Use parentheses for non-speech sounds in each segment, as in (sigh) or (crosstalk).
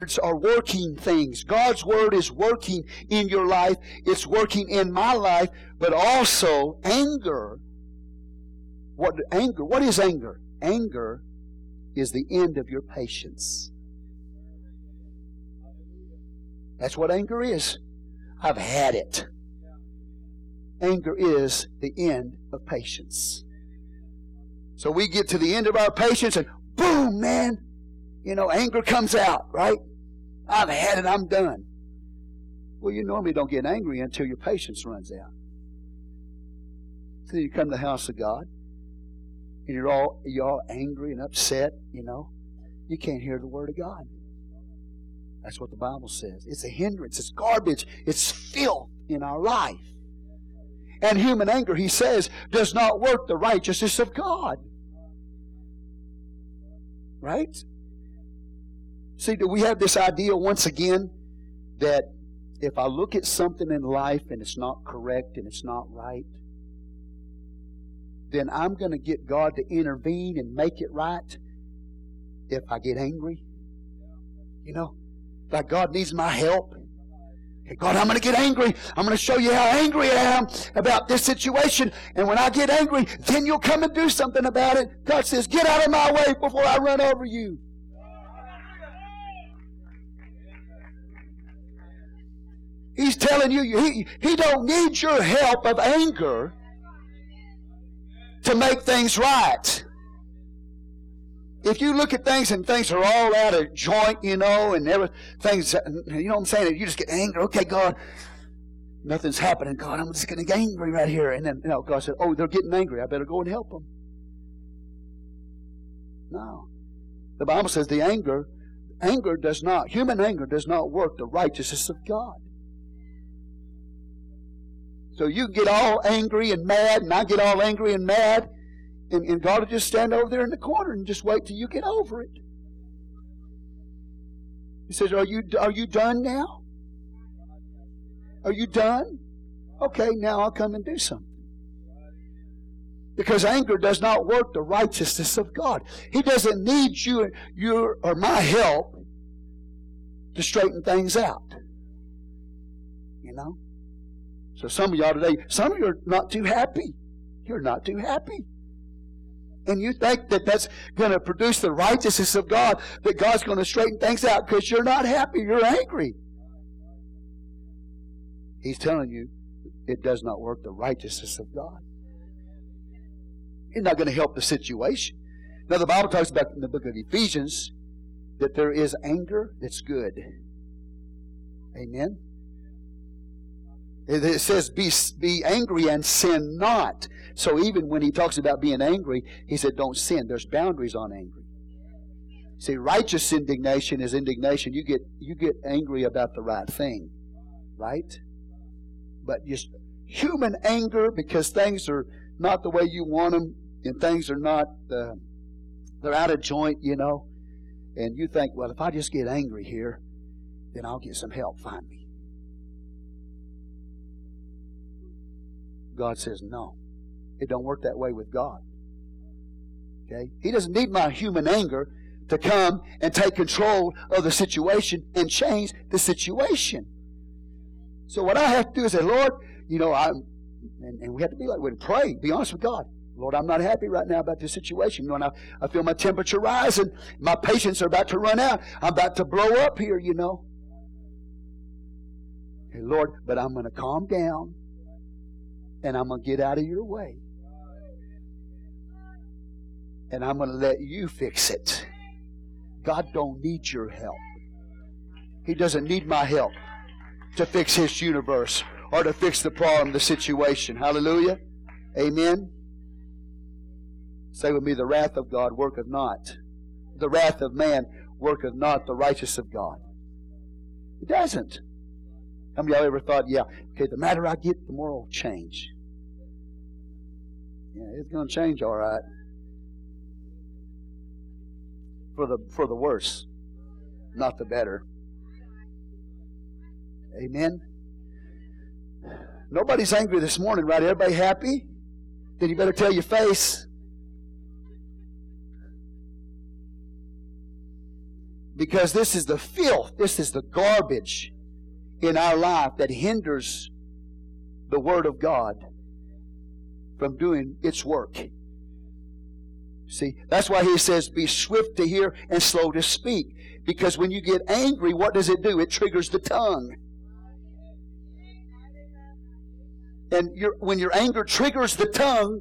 words are working things. God's word is working in your life. It's working in my life, but also anger. What anger? What is anger? Anger is the end of your patience. That's what anger is. I've had it. Anger is the end of patience. So we get to the end of our patience and boom, man, you know, anger comes out, right? I've had it, I'm done. Well, you normally don't get angry until your patience runs out. So you come to the house of God and you're all you're all angry and upset, you know. You can't hear the word of God. That's what the Bible says. It's a hindrance, it's garbage, it's filth in our life. And human anger, he says, does not work the righteousness of God. Right? See, do we have this idea once again that if I look at something in life and it's not correct and it's not right, then I'm going to get God to intervene and make it right if I get angry? You know, like God needs my help. God, I'm going to get angry. I'm going to show you how angry I am about this situation. And when I get angry, then you'll come and do something about it. God says, get out of my way before I run over you. He's telling you, he, he don't need your help of anger to make things right. If you look at things and things are all out of joint, you know, and everything's, you know what I'm saying? You just get angry. Okay, God, nothing's happening. God, I'm just going to get angry right here. And then, you know, God said, oh, they're getting angry. I better go and help them. No. The Bible says the anger, anger does not, human anger does not work the righteousness of God. So you get all angry and mad, and I get all angry and mad, and, and God will just stand over there in the corner and just wait till you get over it. He says, Are you, are you done now? Are you done? Okay, now I'll come and do something. Because anger does not work the righteousness of God. He doesn't need you, your or my help to straighten things out. You know? So some of y'all today, some of you are not too happy. You're not too happy. And you think that that's going to produce the righteousness of God, that God's going to straighten things out because you're not happy, you're angry. He's telling you it does not work the righteousness of God. He's not going to help the situation. Now, the Bible talks about in the book of Ephesians that there is anger that's good. Amen. It says, be, be angry and sin not. So even when he talks about being angry, he said, don't sin. There's boundaries on angry. See, righteous indignation is indignation. You get, you get angry about the right thing, right? But just human anger because things are not the way you want them and things are not, uh, they're out of joint, you know. And you think, well, if I just get angry here, then I'll get some help finally. God says, no. It don't work that way with God. Okay? He doesn't need my human anger to come and take control of the situation and change the situation. So what I have to do is say, Lord, you know, I'm, and, and we have to be like, we pray, be honest with God. Lord, I'm not happy right now about this situation. You know, and I, I feel my temperature rising. My patience are about to run out. I'm about to blow up here, you know. Hey, Lord, but I'm going to calm down and I'm going to get out of your way. And I'm going to let you fix it. God don't need your help. He doesn't need my help to fix his universe or to fix the problem, the situation. Hallelujah. Amen. Say with me, the wrath of God worketh not. The wrath of man worketh not the righteousness of God. It doesn't. How many of y'all ever thought, yeah, okay, the matter I get, the more I'll change? Yeah, it's going to change all right. For the, for the worse, not the better. Amen. Nobody's angry this morning, right? Everybody happy? Then you better tell your face. Because this is the filth, this is the garbage in our life that hinders the Word of God from doing its work. See, that's why he says, be swift to hear and slow to speak. Because when you get angry, what does it do? It triggers the tongue. And when your anger triggers the tongue,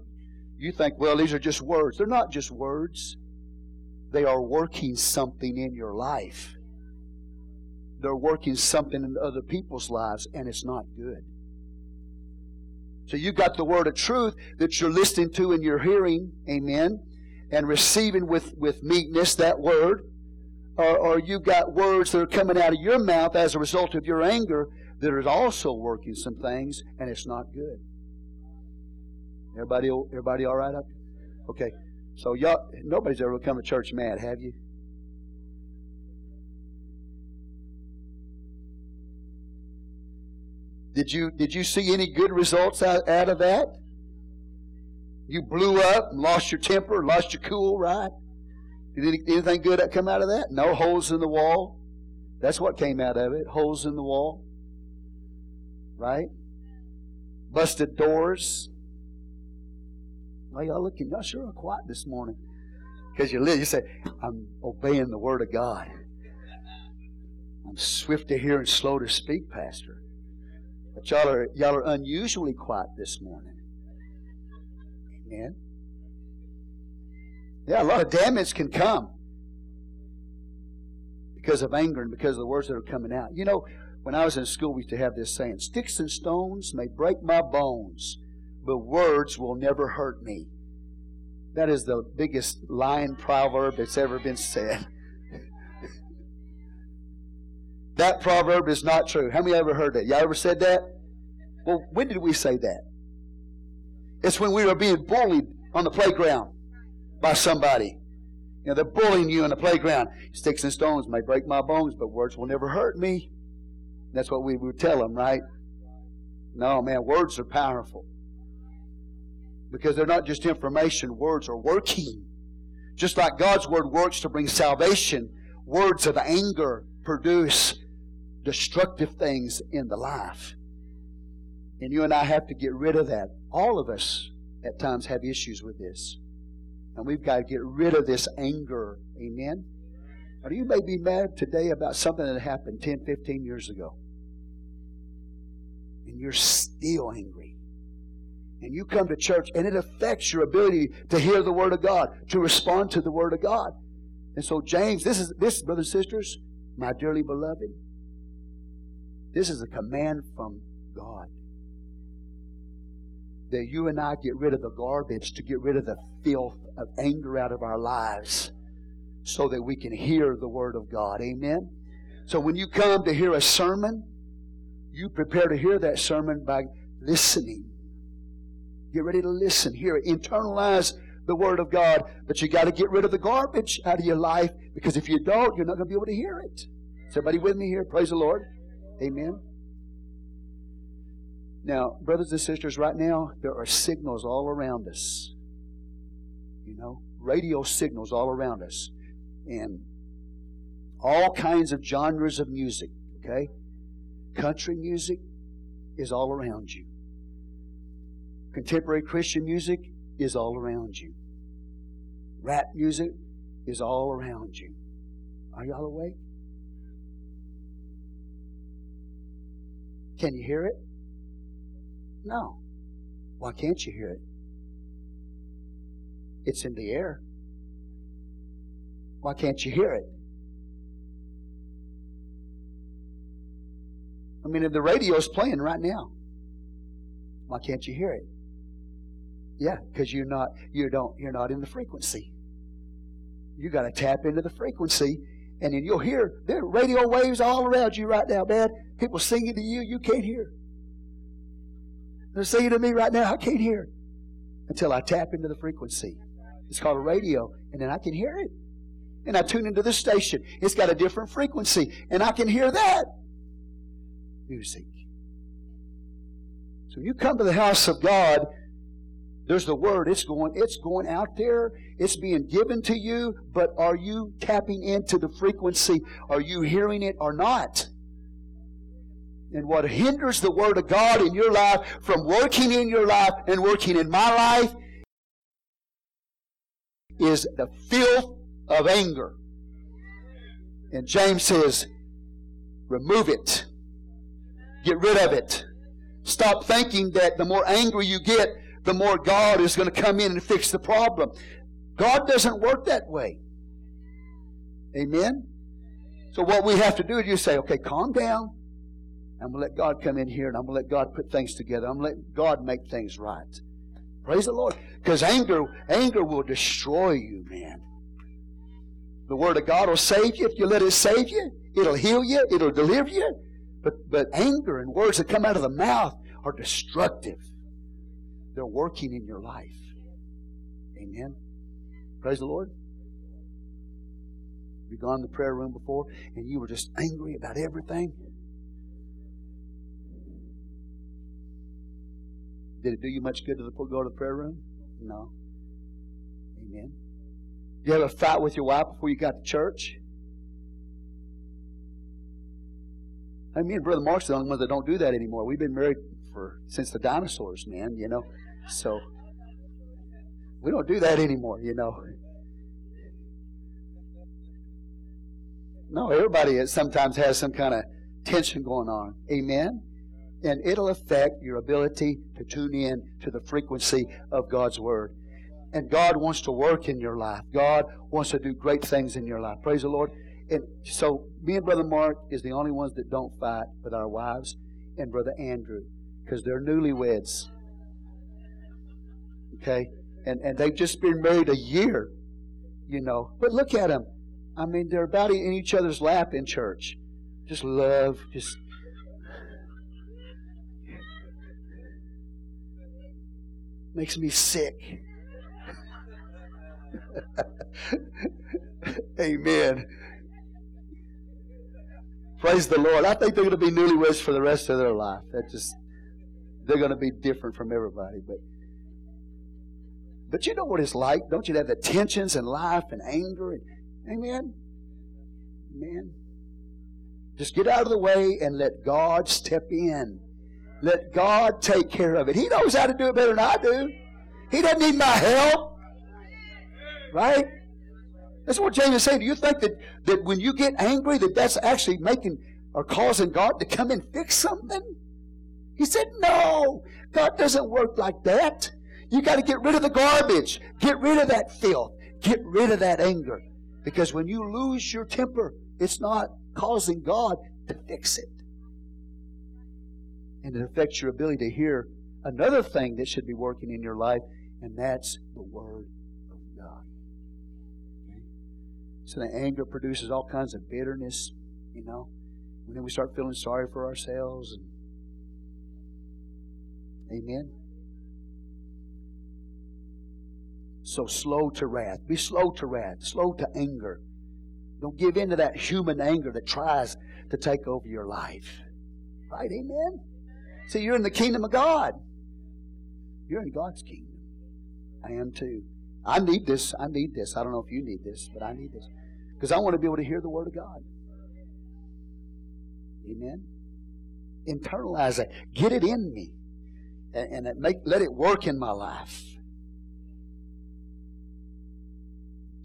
you think, well, these are just words. They're not just words, they are working something in your life. They're working something in other people's lives, and it's not good. So you've got the word of truth that you're listening to and you're hearing, amen, and receiving with, with meekness that word. Or, or you've got words that are coming out of your mouth as a result of your anger that are also working some things, and it's not good. Everybody, everybody all right up? Okay. So y'all, nobody's ever come to church mad, have you? Did you did you see any good results out, out of that? You blew up, and lost your temper, lost your cool, right? Did anything good come out of that? No holes in the wall. That's what came out of it. Holes in the wall. Right? Busted doors. Why y'all looking? Y'all sure are quiet this morning. Because you live, you say, I'm obeying the word of God. I'm swift to hear and slow to speak, Pastor. But y'all are y'all are unusually quiet this morning. Amen. Yeah, a lot of damage can come because of anger and because of the words that are coming out. You know, when I was in school, we used to have this saying Sticks and stones may break my bones, but words will never hurt me. That is the biggest lying proverb that's ever been said. (laughs) that proverb is not true. How many ever heard that? Y'all ever said that? Well, when did we say that? It's when we were being bullied on the playground by somebody. You know, they're bullying you on the playground. Sticks and stones may break my bones, but words will never hurt me. That's what we would tell them, right? No, man, words are powerful because they're not just information, words are working. Just like God's word works to bring salvation, words of anger produce destructive things in the life. And you and I have to get rid of that. All of us at times have issues with this. And we've got to get rid of this anger. Amen? Or you may be mad today about something that happened 10, 15 years ago. And you're still angry and you come to church and it affects your ability to hear the word of God, to respond to the word of God. And so James, this is this, brothers and sisters, my dearly beloved, this is a command from God. That you and I get rid of the garbage, to get rid of the filth of anger out of our lives, so that we can hear the word of God. Amen. So when you come to hear a sermon, you prepare to hear that sermon by listening Get ready to listen, hear it, internalize the Word of God. But you got to get rid of the garbage out of your life because if you don't, you're not going to be able to hear it. Is everybody with me here? Praise the Lord. Amen. Now, brothers and sisters, right now, there are signals all around us. You know, radio signals all around us. And all kinds of genres of music, okay? Country music is all around you. Contemporary Christian music is all around you. Rap music is all around you. Are y'all awake? Can you hear it? No. Why can't you hear it? It's in the air. Why can't you hear it? I mean, if the radio's playing right now, why can't you hear it? Yeah, because you're not you don't you're not in the frequency. You got to tap into the frequency, and then you'll hear there are radio waves all around you right now, man. People singing to you, you can't hear. They're singing to me right now, I can't hear until I tap into the frequency. It's called a radio, and then I can hear it. And I tune into the station. It's got a different frequency, and I can hear that music. So you come to the house of God There's the word. It's going, it's going out there. It's being given to you, but are you tapping into the frequency? Are you hearing it or not? And what hinders the Word of God in your life from working in your life and working in my life is the filth of anger. And James says, remove it. Get rid of it. Stop thinking that the more angry you get, the more God is going to come in and fix the problem. God doesn't work that way. Amen? So what we have to do is you say, okay, calm down. I'm going to let God come in here and I'm going to let God put things together. I'm going to let God make things right. Praise the Lord. Because anger, anger will destroy you, man. The Word of God will save you if you let it save you. It'll heal you. It'll deliver you. But, but anger and words that come out of the mouth are destructive. They're working in your life. Amen. Praise the Lord. You've you gone to the prayer room before and you were just angry about everything? Did it do you much good to go to the prayer room? No. Amen. Did you have a fight with your wife before you got to church? I mean, Brother Mark's the only ones that don't do that anymore. We've been married for since the dinosaurs, man, you know. So we don't do that anymore, you know. No, everybody sometimes has some kind of tension going on. Amen and it'll affect your ability to tune in to the frequency of God's Word. And God wants to work in your life. God wants to do great things in your life. Praise the Lord. And so, me and Brother Mark is the only ones that don't fight with our wives, and Brother Andrew, because they're newlyweds. Okay? And, and they've just been married a year, you know. But look at them. I mean, they're about in each other's lap in church. Just love, just makes me sick. (laughs) Amen. Praise the Lord. I think they're going to be newlyweds for the rest of their life. That just they're going to be different from everybody, but but you know what it's like, don't you? Have the tensions in life and anger and amen. Amen. Just get out of the way and let God step in. Let God take care of it. He knows how to do it better than I do. He doesn't need my help. Right? That's what James is saying. Do you think that, that when you get angry that that's actually making or causing God to come and fix something? He said, no. God doesn't work like that. You got to get rid of the garbage. Get rid of that filth. Get rid of that anger. Because when you lose your temper, it's not causing God to fix it and it affects your ability to hear another thing that should be working in your life, and that's the Word of God. So the anger produces all kinds of bitterness, you know. And then we start feeling sorry for ourselves. And, amen. So slow to wrath. Be slow to wrath, slow to anger. Don't give in to that human anger that tries to take over your life. Right? Amen? See, you're in the kingdom of God. You're in God's kingdom. I am too. I need this. I need this. I don't know if you need this, but I need this. Because I want to be able to hear the Word of God. Amen. Internalize it. Get it in me. And, and make, let it work in my life.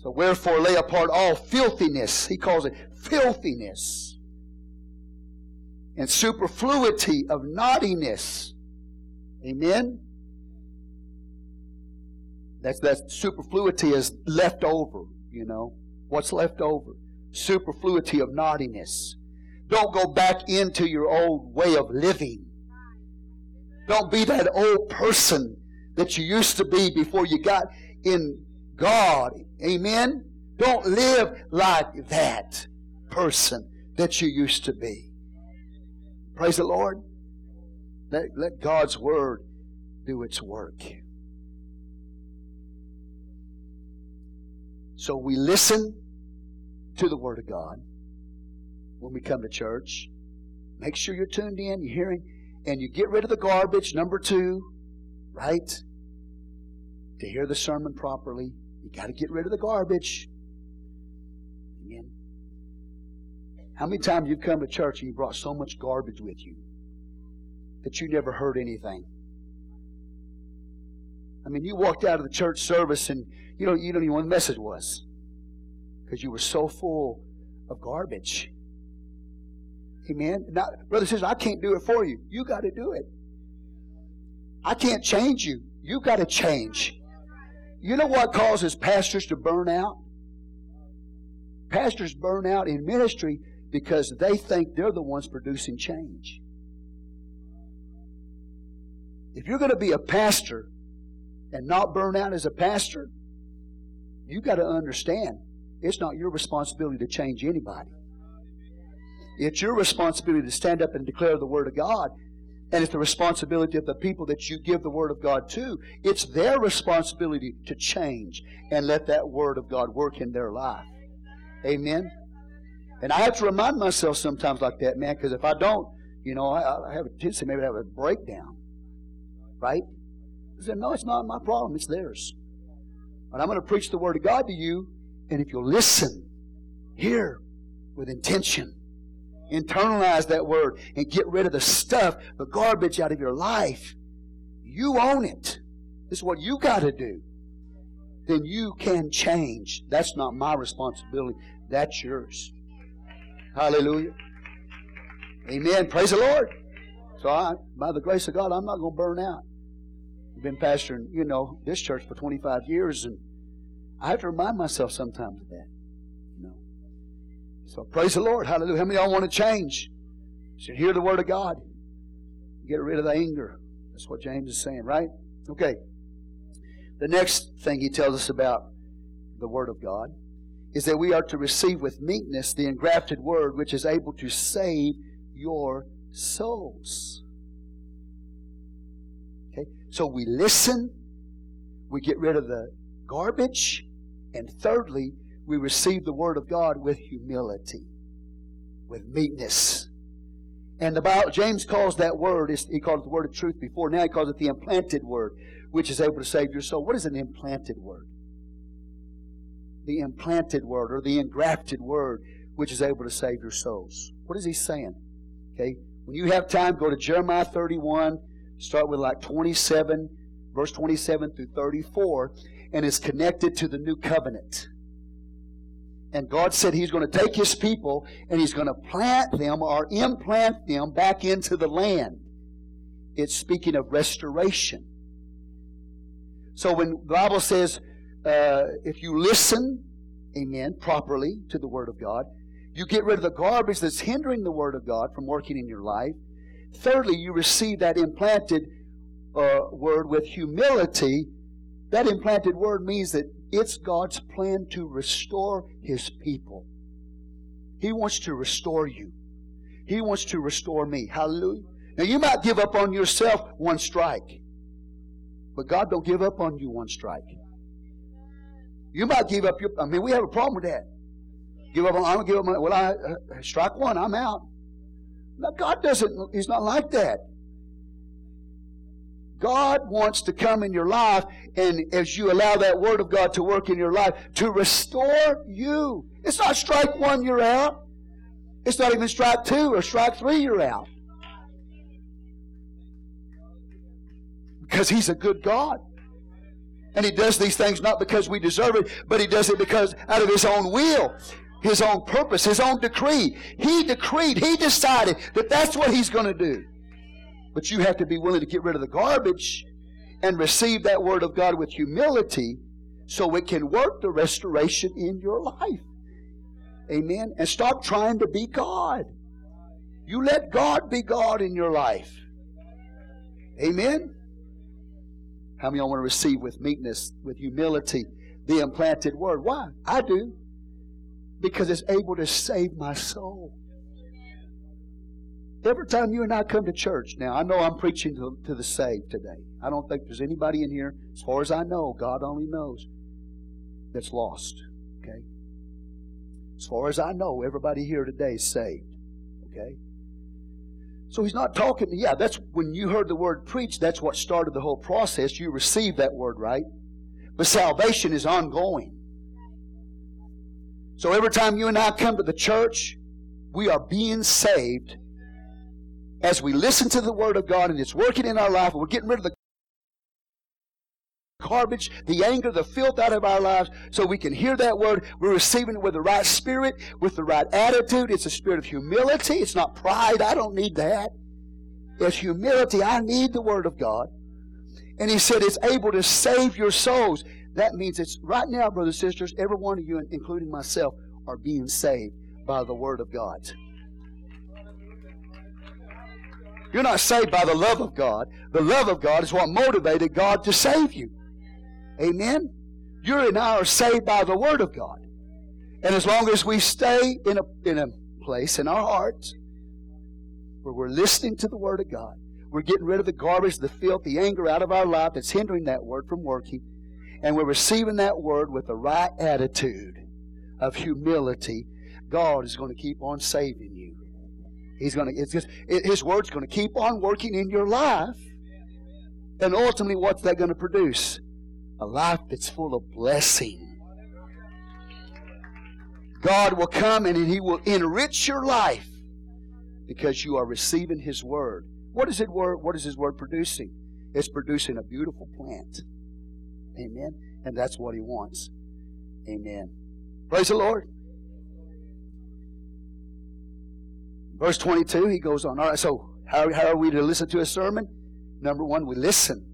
So wherefore lay apart all filthiness. He calls it filthiness and superfluity of naughtiness. Amen? That's that superfluity is left over, you know. What's left over? Superfluity of naughtiness. Don't go back into your old way of living. Don't be that old person that you used to be before you got in God. Amen? Don't live like that person that you used to be. Praise the Lord. Let, let God's Word do its work. So we listen to the Word of God when we come to church. Make sure you're tuned in, you're hearing, and you get rid of the garbage, number two, right? to hear the sermon properly. Got to get rid of the garbage. Amen. How many times you've come to church and you brought so much garbage with you that you never heard anything? I mean, you walked out of the church service and you don't, you don't even know what the message was because you were so full of garbage. Amen. Now, brother says, I can't do it for you. You got to do it. I can't change you. You got to change. You know what causes pastors to burn out? Pastors burn out in ministry because they think they're the ones producing change. If you're going to be a pastor and not burn out as a pastor, you got to understand it's not your responsibility to change anybody. It's your responsibility to stand up and declare the Word of God. And it's the responsibility of the people that you give the Word of God to. It's their responsibility to change and let that Word of God work in their life. Amen? And I have to remind myself sometimes like that, man, because if I don't, you know, I, I have a tendency maybe to have a breakdown. Right? I said, no, it's not my problem, it's theirs. But I'm going to preach the Word of God to you, and if you'll listen, hear with intention, internalize that Word, and get rid of the stuff, the garbage out of your life, you own it. This is what you got to do. Then you can change. That's not my responsibility. That's yours. Hallelujah. Amen. Praise the Lord. So I, by the grace of God, I'm not going to burn out I've been pastoring, you know, this church for 25 years, and I have to remind myself sometimes of that. So praise the Lord. Hallelujah. How many of y'all want to change? You should hear the word of God. Get rid of the anger. That's what James is saying, right? Okay. The next thing he tells us about the word of God is that we are to receive with meekness the engrafted word which is able to save your souls. Okay? So we listen, we get rid of the garbage, and thirdly, we receive the Word of God with humility, with meekness. And Bible, James calls that word, he called it the word of truth before. Now he calls it the implanted word, which is able to save your soul. What is an implanted word? The implanted word or the engrafted word, which is able to save your souls. What is he saying? Okay. When you have time, go to Jeremiah 31 start with like 27, verse 27 through 34, and is connected to the new covenant. And God said He's going to take His people and He's going to plant them or implant them back into the land. It's speaking of restoration. So when the Bible says, uh, if you listen, amen, properly to the Word of God, you get rid of the garbage that's hindering the Word of God from working in your life. Thirdly, you receive that implanted uh, word with humility. That implanted word means that it's God's plan to restore His people. He wants to restore you. He wants to restore me. Hallelujah. Now you might give up on yourself one strike, but God don't give up on you one strike. You might give up your. I mean, we have a problem with that. Give up on. I don't give up. On, well, I uh, strike one. I'm out. Now, God doesn't, He's not like that. God wants to come in your life, and as you allow that Word of God to work in your life, to restore you. It's not strike one, you're out. It's not even strike two or strike three, you're out. Because He's a good God. And He does these things not because we deserve it, but He does it because out of His own will his own purpose, his own decree. He decreed, he decided that that's what he's going to do. But you have to be willing to get rid of the garbage and receive that word of God with humility so it can work the restoration in your life. Amen. And stop trying to be God. You let God be God in your life. Amen. How many of y'all want to receive with meekness, with humility, the implanted word? Why? I do because it's able to save my soul. Every time you and I come to church, now I know I'm preaching to, to the saved today. I don't think there's anybody in here, as far as I know, God only knows, that's lost. Okay? As far as I know, everybody here today is saved. Okay? So he's not talking, yeah, that's when you heard the word preached, that's what started the whole process. You received that word, right? But salvation is ongoing. So every time you and I come to the church, we are being saved as we listen to the Word of God and it's working in our life. We're getting rid of the garbage, the anger, the filth out of our lives so we can hear that word. We're receiving it with the right spirit, with the right attitude. It's a spirit of humility. It's not pride. I don't need that. It's humility. I need the Word of God. And he said it's able to save your souls. That means it's right now, brothers and sisters, every one of you, including myself, are being saved by the Word of God. You're not saved by the love of God. The love of God is what motivated God to save you. Amen? You and I are saved by the Word of God. And as long as we stay in a, in a place in our hearts where we're listening to the Word of God, we're getting rid of the garbage, the filth, the anger out of our life that's hindering that Word from working, and we're receiving that Word with the right attitude of humility, God is going to keep on saving you. He's going to, it's just, it, His Word's going to keep on working in your life. And ultimately, what's that going to produce? A life that's full of blessing. God will come and He will enrich your life because you are receiving His Word. What is, it word, what is His Word producing? It's producing a beautiful plant. Amen. And that's what He wants. Amen. Praise the Lord. Verse 22, he goes on. All right, so how, how are we to listen to a sermon? Number one, we listen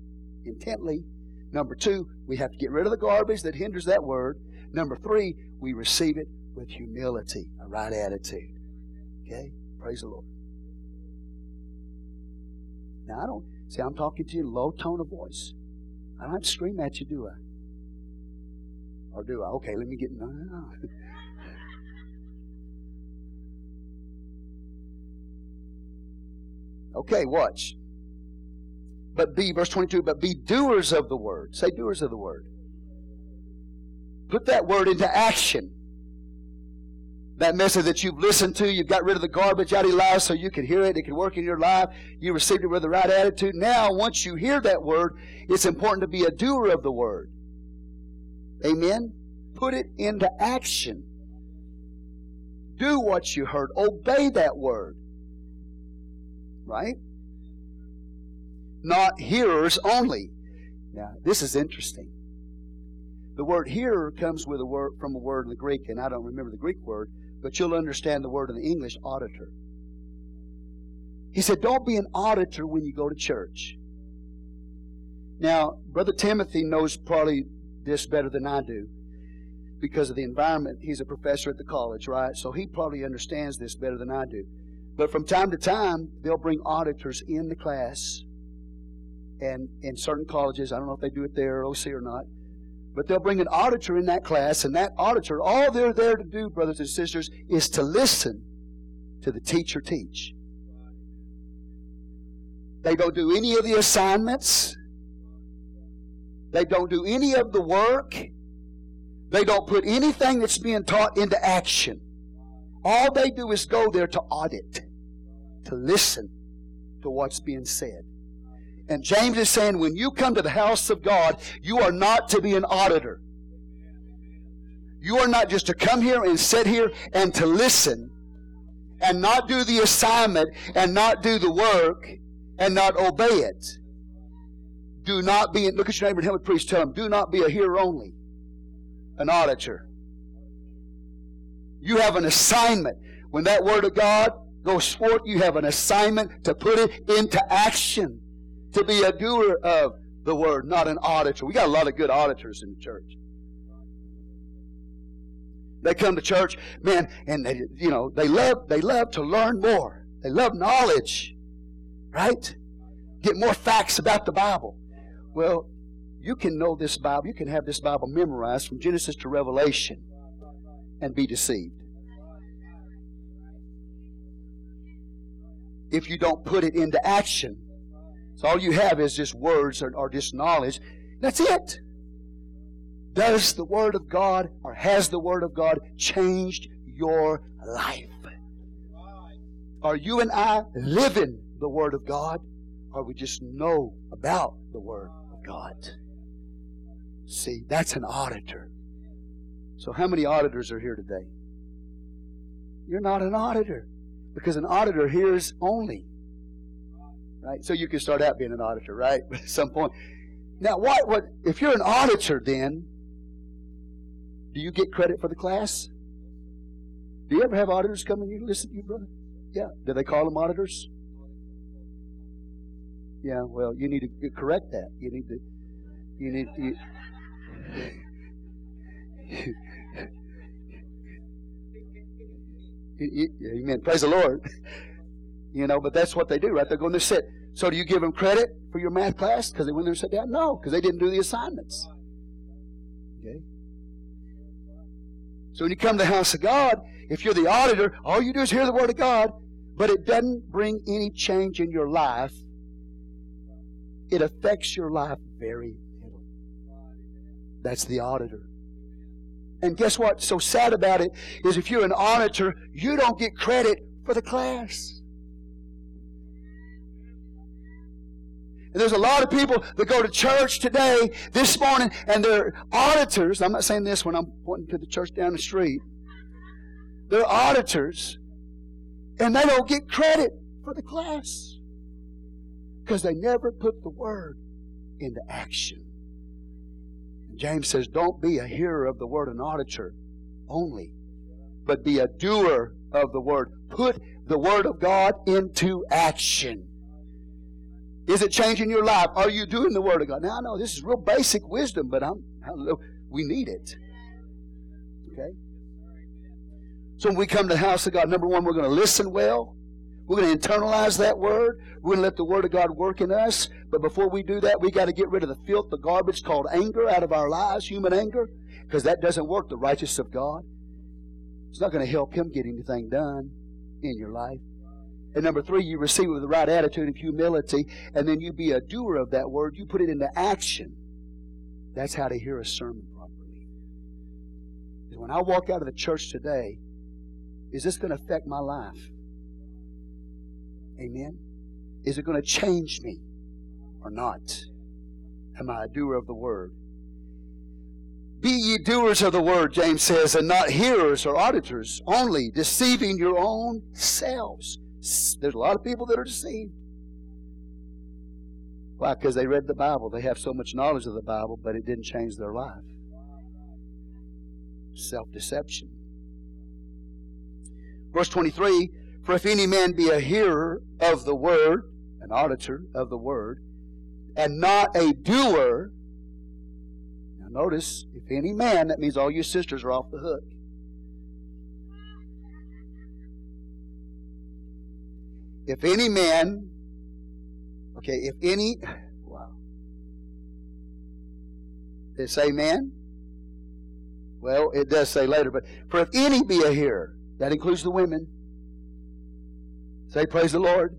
intently. Number two, we have to get rid of the garbage that hinders that word. Number three, we receive it with humility, a right attitude. Okay? Praise the Lord. Now, I don't, see, I'm talking to you in low tone of voice. I don't have to scream at you, do I? Or do I? Okay, let me get. No, no, no. Okay, watch. But be, verse 22, but be doers of the word. Say doers of the word. Put that word into action. That message that you've listened to, you've got rid of the garbage out of your life so you can hear it, it can work in your life. You received it with the right attitude. Now, once you hear that word, it's important to be a doer of the word. Amen? Put it into action. Do what you heard. Obey that word. Right? Not hearers only. Now, this is interesting. The word hearer comes with a word from a word in the Greek, and I don't remember the Greek word, but you'll understand the word in the English, auditor. He said, Don't be an auditor when you go to church. Now, Brother Timothy knows probably this better than I do because of the environment. He's a professor at the college, right? So he probably understands this better than I do. But from time to time, they'll bring auditors in the class. And in certain colleges, I don't know if they do it there, OC or not, but they'll bring an auditor in that class, and that auditor, all they're there to do, brothers and sisters, is to listen to the teacher teach. They don't do any of the assignments. They don't do any of the work. They don't put anything that's being taught into action. All they do is go there to audit, to listen to what's being said. And James is saying when you come to the house of God, you are not to be an auditor. You are not just to come here and sit here and to listen and not do the assignment and not do the work and not obey it. Do not be, look at your neighbor and him priest, tell him, do not be a hearer only, an auditor. You have an assignment. When that word of God goes forth, you have an assignment to put it into action to be a doer of the word, not an auditor. We got a lot of good auditors in the church. They come to church, man, and they, you know, they love, they love to learn more. They love knowledge, right? Get more facts about the Bible. Well, you can know this Bible, you can have this Bible memorized from Genesis to Revelation and be deceived. If you don't put it into action, so all you have is just words or, or just knowledge. That's it. Does the Word of God or has the Word of God changed your life? Are you and I living the Word of God or we just know about the Word of God? See, that's an auditor. So, how many auditors are here today? You're not an auditor because an auditor hears only. Right? So, you can start out being an auditor, right? (laughs) But at some point. Now, what, what, if you're an auditor, then, do you get credit for the class? Do you ever have auditors come and you listen to you, brother? Yeah. Do they call them auditors? Yeah, well, you need to correct that. You need to, you need, you, Amen. Praise the Lord. (laughs) You know, but that's what they do, right? They're going to sit. So do you give them credit for your math class because they went there and sat down? No, because they didn't do the assignments. Okay. So when you come to the house of God, if you're the auditor, all you do is hear the word of God, but it doesn't bring any change in your life. It affects your life very little. That's the auditor. And guess what's so sad about it is if you're an auditor, you don't get credit for the class. And there's a lot of people that go to church today, this morning, and they're auditors. I'm not saying this when I'm pointing to the church down the street. They're auditors, and they don't get credit for the class because they never put the word into action. James says, Don't be a hearer of the word, an auditor only, but be a doer of the word. Put the word of God into action. Is it changing your life? Are you doing the word of God? Now I know this is real basic wisdom, but I'm we need it. Okay? So when we come to the house of God, number one, we're going to listen well. We're going to internalize that word. We're going to let the word of God work in us. But before we do that, we got to get rid of the filth, the garbage called anger out of our lives, human anger, because that doesn't work the righteous of God. It's not going to help him get anything done in your life. And number three, you receive it with the right attitude of humility, and then you be a doer of that word. You put it into action. That's how to hear a sermon properly. When I walk out of the church today, is this going to affect my life? Amen? Is it going to change me or not? Am I a doer of the word? Be ye doers of the word, James says, and not hearers or auditors only, deceiving your own selves. There's a lot of people that are deceived. Why? Because they read the Bible. They have so much knowledge of the Bible, but it didn't change their life. Self deception. Verse 23 for if any man be a hearer of the word, an auditor of the word, and not a doer, now notice, if any man, that means all your sisters are off the hook. If any man, okay, if any, wow. Did it say man? Well, it does say later, but for if any be a hearer, that includes the women, Say, Praise the Lord.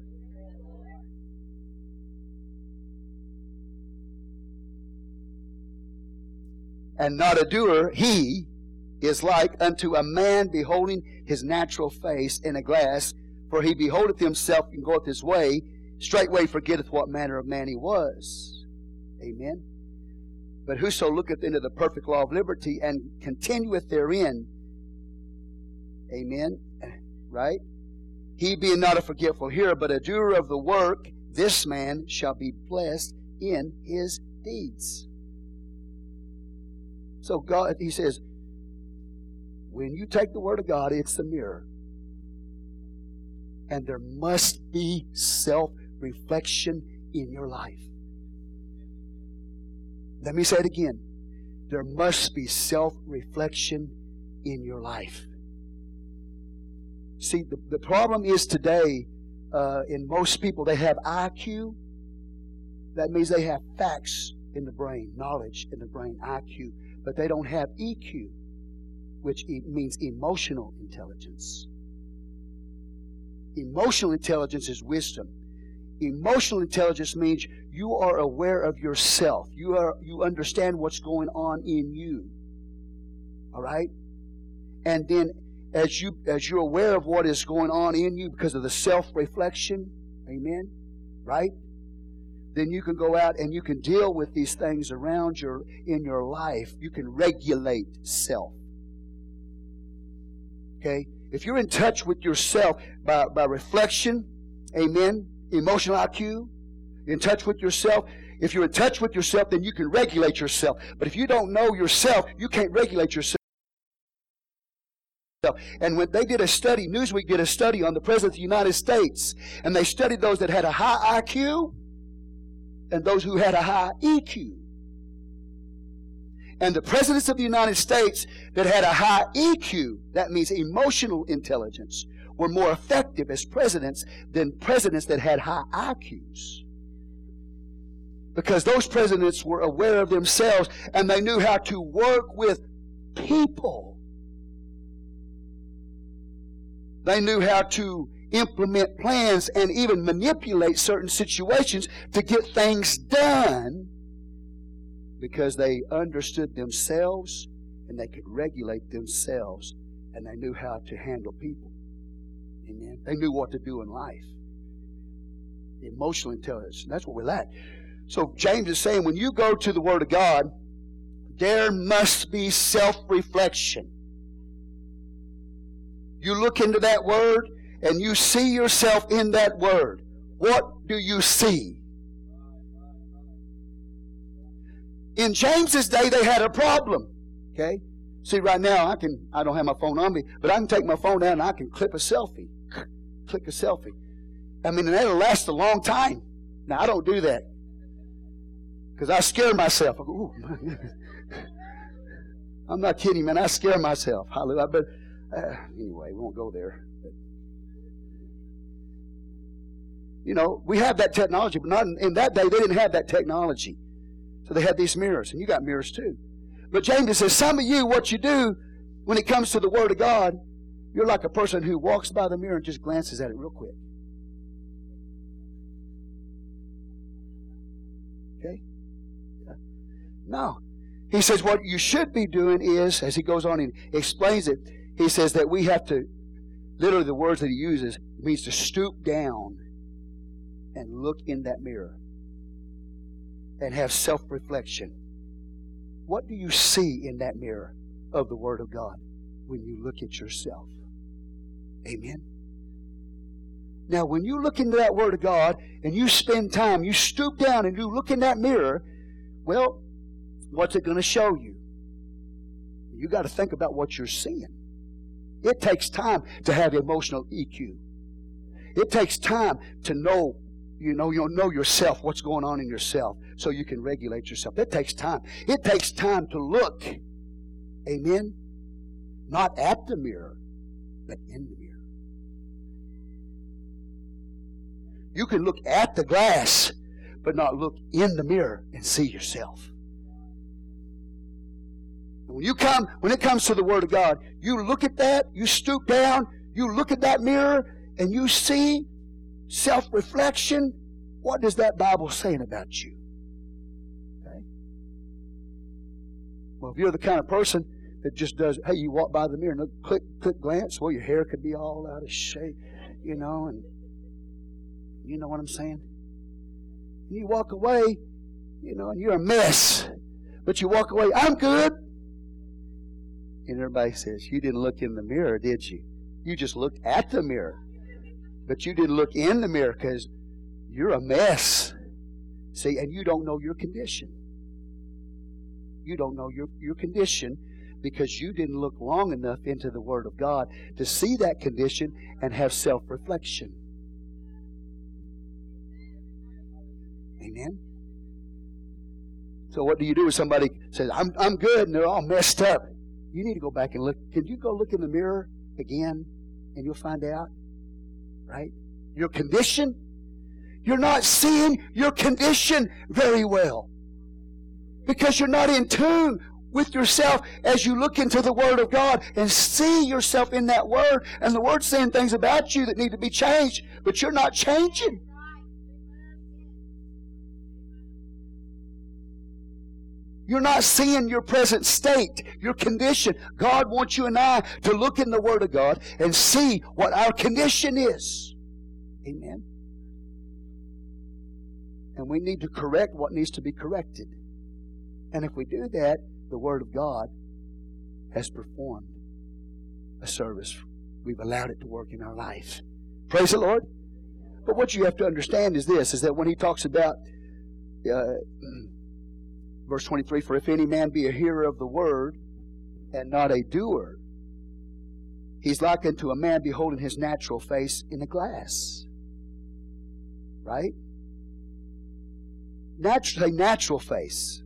And not a doer, he is like unto a man beholding his natural face in a glass, for he beholdeth himself and goeth his way, straightway forgetteth what manner of man he was. Amen. But whoso looketh into the perfect law of liberty and continueth therein, amen, right? He being not a forgetful hearer, but a doer of the work, this man shall be blessed in his deeds. So God, he says, when you take the word of God, it's the mirror. And there must be self reflection in your life. Let me say it again. There must be self reflection in your life. See, the, the problem is today, uh, in most people, they have IQ. That means they have facts in the brain, knowledge in the brain, IQ, but they don't have EQ, which e- means emotional intelligence. Emotional intelligence is wisdom. Emotional intelligence means you are aware of yourself. You are you understand what's going on in you. All right? And then as you as you're aware of what is going on in you because of the self-reflection, amen, right? then you can go out and you can deal with these things around your in your life. You can regulate self. Okay? If you're in touch with yourself by, by reflection, amen, emotional IQ, in touch with yourself, if you're in touch with yourself, then you can regulate yourself. But if you don't know yourself, you can't regulate yourself. And when they did a study, Newsweek did a study on the President of the United States, and they studied those that had a high IQ and those who had a high EQ. And the presidents of the United States that had a high EQ, that means emotional intelligence, were more effective as presidents than presidents that had high IQs. Because those presidents were aware of themselves and they knew how to work with people. They knew how to implement plans and even manipulate certain situations to get things done because they understood themselves and they could regulate themselves and they knew how to handle people. Amen. They knew what to do in life. Emotional intelligence. That's what we lack. So James is saying when you go to the Word of God, there must be self reflection. You look into that Word and you see yourself in that Word. What do you see? In James's day, they had a problem. Okay? See, right now, I can, I don't have my phone on me, but I can take my phone out and I can clip a selfie. (laughs) Click a selfie. I mean, and that'll last a long time. Now, I don't do that. Because I scare myself. I (laughs) go, I'm not kidding, man. I scare myself. Hallelujah. But uh, anyway, we won't go there. You know, we have that technology, but not in, in that day, they didn't have that technology. So they had these mirrors, and you got mirrors too. But James says, some of you, what you do when it comes to the Word of God, you're like a person who walks by the mirror and just glances at it real quick. Okay? No. He says what you should be doing is, as he goes on and explains it, he says that we have to, literally the words that he uses, means to stoop down and look in that mirror and have self reflection. What do you see in that mirror of the Word of God when you look at yourself? Amen. Now, when you look into that Word of God and you spend time, you stoop down and you look in that mirror, well, what's it going to show you? You got to think about what you're seeing. It takes time to have emotional EQ. It takes time to know you know, you'll know yourself, what's going on in yourself, so you can regulate yourself. It takes time. It takes time to look. Amen? Not at the mirror, but in the mirror. You can look at the glass, but not look in the mirror and see yourself. When you come, when it comes to the Word of God, you look at that, you stoop down, you look at that mirror, and you see self reflection, what does that Bible saying about you? Okay? Well, if you're the kind of person that just does, hey, you walk by the mirror and look, click, click, glance, well, your hair could be all out of shape, you know, and you know what I'm saying? And you walk away, you know, and you're a mess. But you walk away, I'm good. And everybody says, You didn't look in the mirror, did you? You just looked at the mirror. But you didn't look in the mirror because you're a mess. See, and you don't know your condition. You don't know your, your condition because you didn't look long enough into the Word of God to see that condition and have self reflection. Amen? So, what do you do if somebody says, I'm, I'm good, and they're all messed up? You need to go back and look. Can you go look in the mirror again and you'll find out? right? Your condition. You're not seeing your condition very well because you're not in tune with yourself as you look into the Word of God and see yourself in that Word. And the Word's saying things about you that need to be changed, but you're not changing. You're not seeing your present state, your condition. God wants you and I to look in the Word of God and see what our condition is. Amen. And we need to correct what needs to be corrected. And if we do that, the Word of God has performed a service. We've allowed it to work in our life. Praise the Lord. But what you have to understand is this, is that when he talks about uh, verse 23, for if any man be a hearer of the word and not a doer, he's like unto a man beholding his natural face in a glass. Right? Natural, a natural face.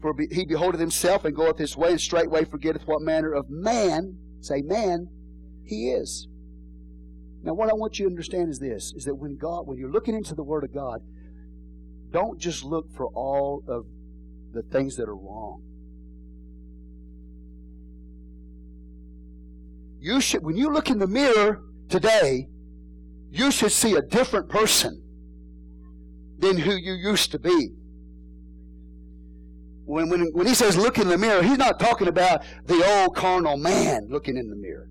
For he beholdeth himself and goeth his way, and straightway forgetteth what manner of man, say man, he is. Now, what I want you to understand is this: is that when God, when you're looking into the Word of God, don't just look for all of the things that are wrong. You should, when you look in the mirror today, you should see a different person than who you used to be. When, when, when he says look in the mirror, he's not talking about the old carnal man looking in the mirror.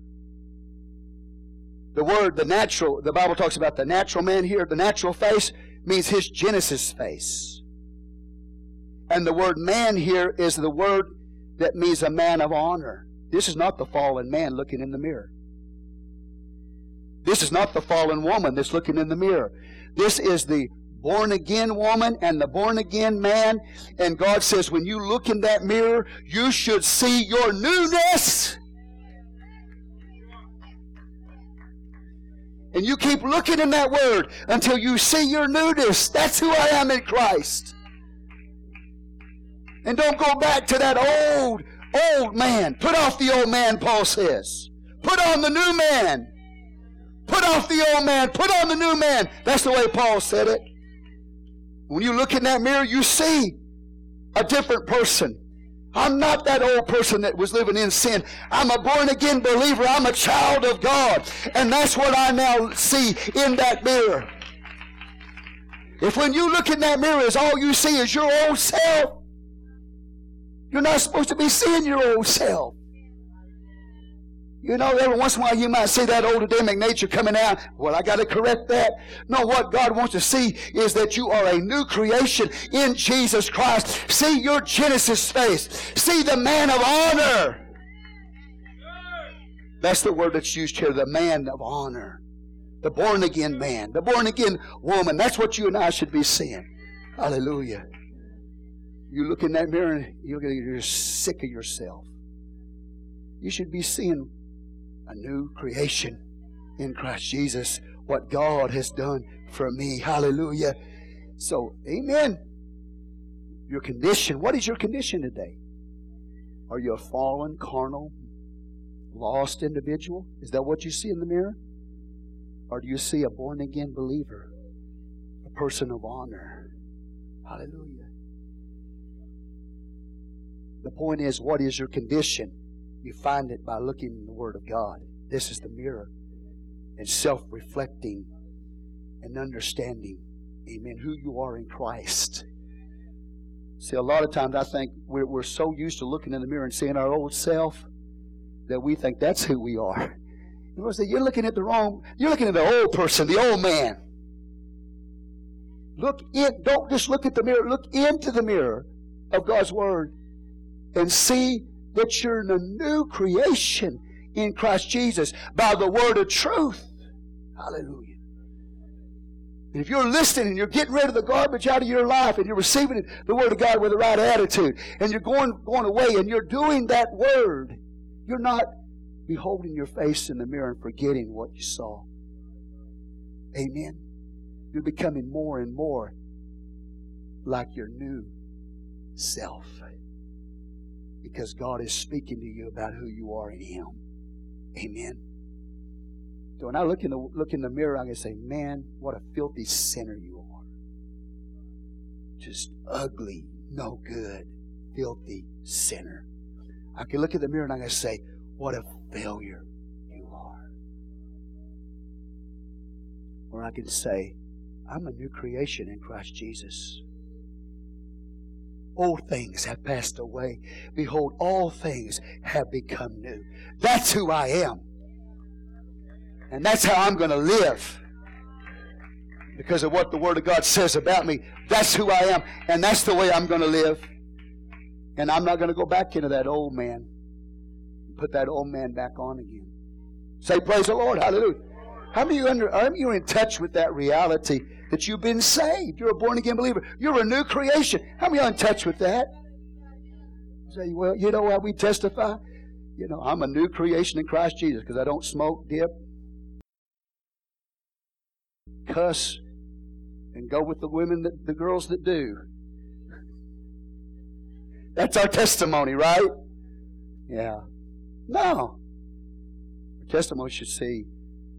The word, the natural, the Bible talks about the natural man here. The natural face means his Genesis face. And the word man here is the word that means a man of honor. This is not the fallen man looking in the mirror. This is not the fallen woman that's looking in the mirror. This is the born again woman and the born again man. And God says, when you look in that mirror, you should see your newness. And you keep looking in that word until you see your newness. That's who I am in Christ. And don't go back to that old, old man. Put off the old man, Paul says. Put on the new man. Put off the old man. Put on the new man. That's the way Paul said it. When you look in that mirror, you see a different person. I'm not that old person that was living in sin. I'm a born again believer. I'm a child of God. And that's what I now see in that mirror. If when you look in that mirror, is all you see is your old self, you're not supposed to be seeing your old self. You know, every once in a while you might see that old Adamic nature coming out. Well, I got to correct that. No, what God wants to see is that you are a new creation in Jesus Christ. See your Genesis face. See the man of honor. That's the word that's used here, the man of honor. The born again man, the born again woman. That's what you and I should be seeing. Hallelujah. You look in that mirror and you're sick of yourself. You should be seeing a new creation in Christ Jesus. What God has done for me. Hallelujah. So, amen. Your condition. What is your condition today? Are you a fallen, carnal, lost individual? Is that what you see in the mirror? Or do you see a born again believer? A person of honor? Hallelujah. The point is, what is your condition? You find it by looking in the Word of God. This is the mirror. And self reflecting and understanding, amen, who you are in Christ. See, a lot of times I think we're, we're so used to looking in the mirror and seeing our old self that we think that's who we are. You're looking at the wrong, you're looking at the old person, the old man. Look in, don't just look at the mirror, look into the mirror of God's Word and see that you're in a new creation in Christ Jesus by the word of truth. Hallelujah. And if you're listening and you're getting rid of the garbage out of your life and you're receiving the word of God with the right attitude and you're going, going away and you're doing that word, you're not beholding your face in the mirror and forgetting what you saw. Amen. You're becoming more and more like your new self because God is speaking to you about who you are in Him. Amen. So when I look in the look in the mirror, I can say, "Man, what a filthy sinner you are! Just ugly, no good, filthy sinner." I can look at the mirror and I can say, "What a failure you are." Or I can say, "I'm a new creation in Christ Jesus." Old things have passed away. Behold, all things have become new. That's who I am. And that's how I'm going to live. because of what the Word of God says about me. That's who I am, and that's the way I'm going to live. And I'm not going to go back into that old man. Put that old man back on again. Say, Praise the Lord. Hallelujah. How many, of you under, of you are in touch with that reality that you've been saved? You're a born again believer. You're a new creation. How many are in touch with that? Say, well, you know what we testify? You know, I'm a new creation in Christ Jesus because I don't smoke, dip, cuss, and go with the women that the girls that do. That's our testimony, right? Yeah. No. Our testimony should see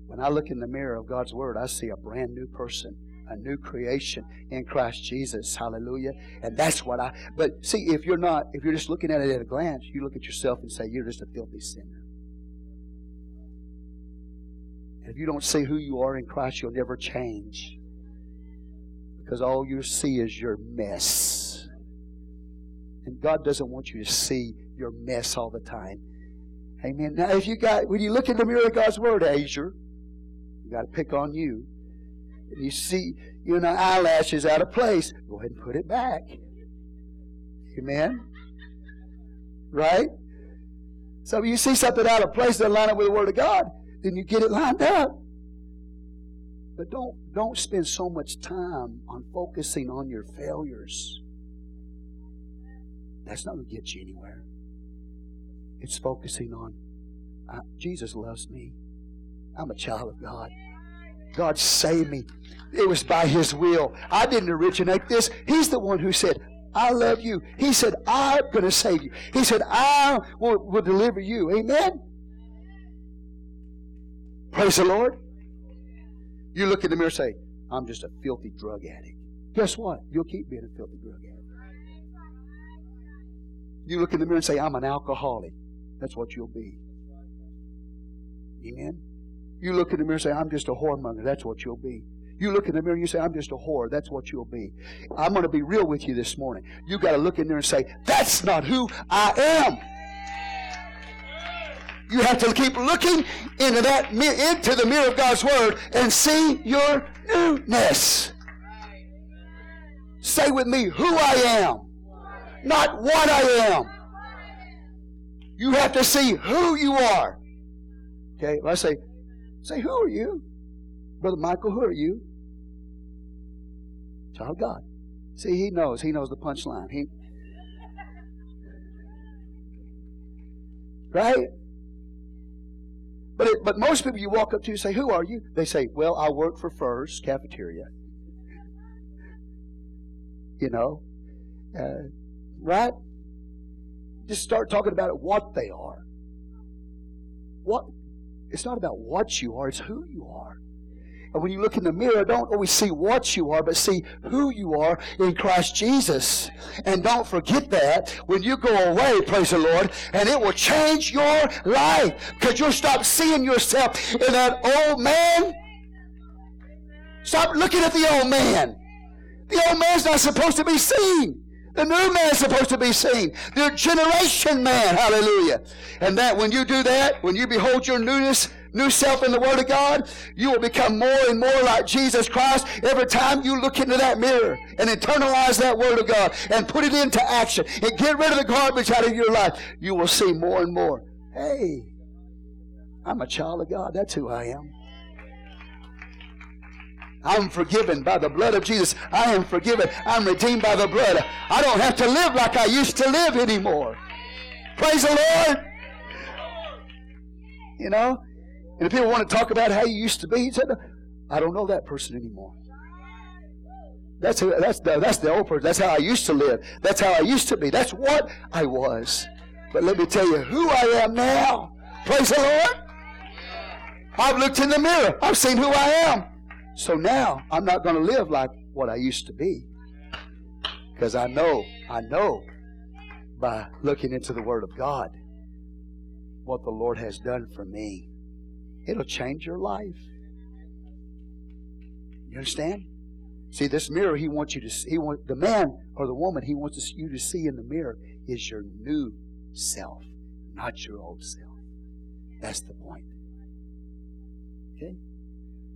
when I look in the mirror of God's Word, I see a brand new person, a new creation in Christ Jesus. Hallelujah. And that's what I, but see, if you're not, if you're just looking at it at a glance, you look at yourself and say, you're just a filthy sinner. And if you don't see who you are in Christ, you'll never change. Because all you see is your mess. And God doesn't want you to see your mess all the time. Amen. Now, if you got, when you look in the mirror of God's Word, Asia, you got to pick on you. And you see, you know, eyelashes out of place. Go ahead and put it back. Amen. Right? So you see something out of place that line up with the Word of God, then you get it lined up. But don't don't spend so much time on focusing on your failures. That's not going to get you anywhere. It's focusing on uh, Jesus loves me. I'm a child of God. God saved me. It was by His will. I didn't originate this. He's the one who said, I love you. He said, I'm going to save you. He said, I will, will deliver you. Amen? Praise the Lord. You look in the mirror and say, I'm just a filthy drug addict. Guess what? You'll keep being a filthy drug addict. You look in the mirror and say, I'm an alcoholic. That's what you'll be. Amen? You look in the mirror and say, I'm just a whoremonger. That's what you'll be. You look in the mirror and you say, I'm just a whore. That's what you'll be. I'm going to be real with you this morning. You got to look in there and say, That's not who I am. You have to keep looking into that into the mirror of God's word and see your newness. Say with me who I am, not what I am. You have to see who you are. Okay, I say, say, who are you? Brother Michael, who are you? Child of God. See, he knows. He knows the punchline. He, right? But it, but most people you walk up to say, "Who are you?" They say, "Well, I work for Furr's Cafeteria." You know, uh, right? Just start talking about what they are. What it's not about what you are, it's who you are. And when you look in the mirror, don't always see what you are, but see who you are in Christ Jesus. And don't forget that when you go away, praise the Lord, and it will change your life because you'll stop seeing yourself in that old man. Stop looking at the old man. The old man's not supposed to be seen. The new man is supposed to be seen. The generation man. Hallelujah. And that when you do that, when you behold your newness, new self in the Word of God, you will become more and more like Jesus Christ every time you look into that mirror and internalize that Word of God and put it into action and get rid of the garbage out of your life. You will see more and more. Hey, I'm a child of God. That's who I am. I'm forgiven by the blood of Jesus. I am forgiven. I'm redeemed by the blood. I don't have to live like I used to live anymore. Praise the Lord. You know? And if people want to talk about how you used to be, he said, I don't know that person anymore. That's, who, that's, the, that's the old person. That's how I used to live. That's how I used to be. That's what I was. But let me tell you who I am now. Praise the Lord. I've looked in the mirror. I've seen who I am. So now I'm not going to live like what I used to be. Because I know, I know by looking into the Word of God what the Lord has done for me. It'll change your life. You understand? See, this mirror he wants you to see, he want, the man or the woman he wants you to see in the mirror is your new self, not your old self. That's the point. Okay?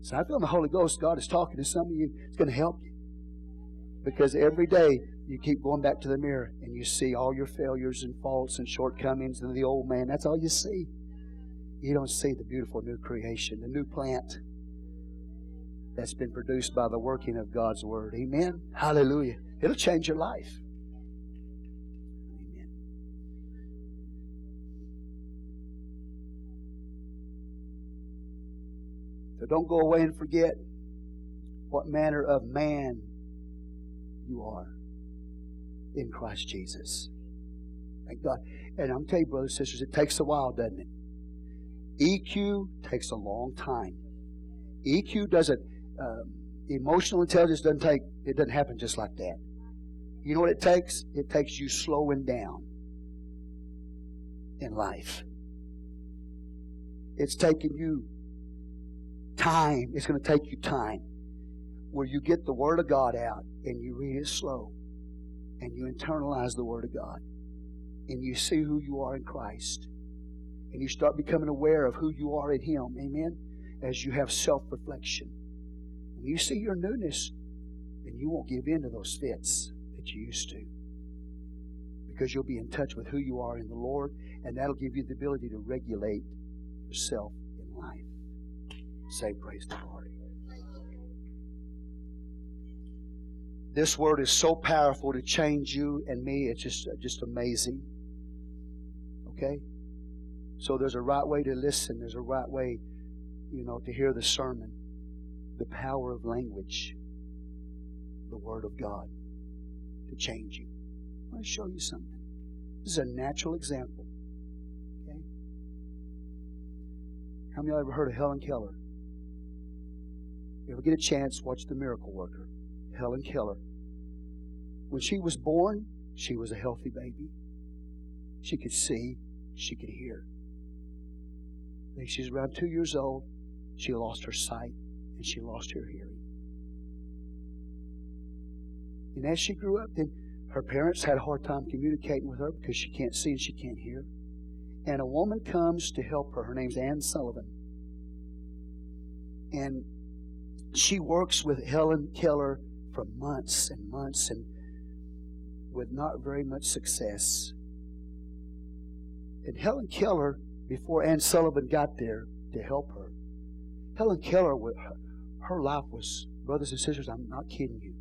So I feel the Holy Ghost, God is talking to some of you. It's going to help you. Because every day you keep going back to the mirror and you see all your failures and faults and shortcomings and the old man. That's all you see. You don't see the beautiful new creation, the new plant that's been produced by the working of God's Word. Amen. Hallelujah. It'll change your life. So don't go away and forget what manner of man you are in Christ Jesus. Thank God. And I'm telling you, brothers and sisters, it takes a while, doesn't it? EQ takes a long time. EQ doesn't, um, emotional intelligence doesn't take, it doesn't happen just like that. You know what it takes? It takes you slowing down in life. It's taking you time. It's going to take you time where you get the Word of God out and you read it slow and you internalize the Word of God and you see who you are in Christ and you start becoming aware of who you are in Him. Amen. As you have self reflection. When you see your newness, then you won't give in to those fits that you used to. Because you'll be in touch with who you are in the Lord, and that'll give you the ability to regulate yourself in life. Say, Praise the Lord. This word is so powerful to change you and me. It's just, just amazing. Okay? So there's a right way to listen. There's a right way, you know, to hear the sermon. The power of language. The Word of God to change you. I want to show you something. This is a natural example. Okay? How many of you ever heard of Helen Keller? You ever get a chance, watch The Miracle Worker. Helen Keller. When she was born, she was a healthy baby. She could see, she could hear. I think she's around two years old. She lost her sight and she lost her hearing. And as she grew up, then her parents had a hard time communicating with her because she can't see and she can't hear. And a woman comes to help her. Her name's Anne Sullivan. And she works with Helen Keller for months and months and with not very much success. And Helen Keller, before Anne Sullivan got there to help her, Helen Keller, her life was, brothers and sisters, I'm not kidding you,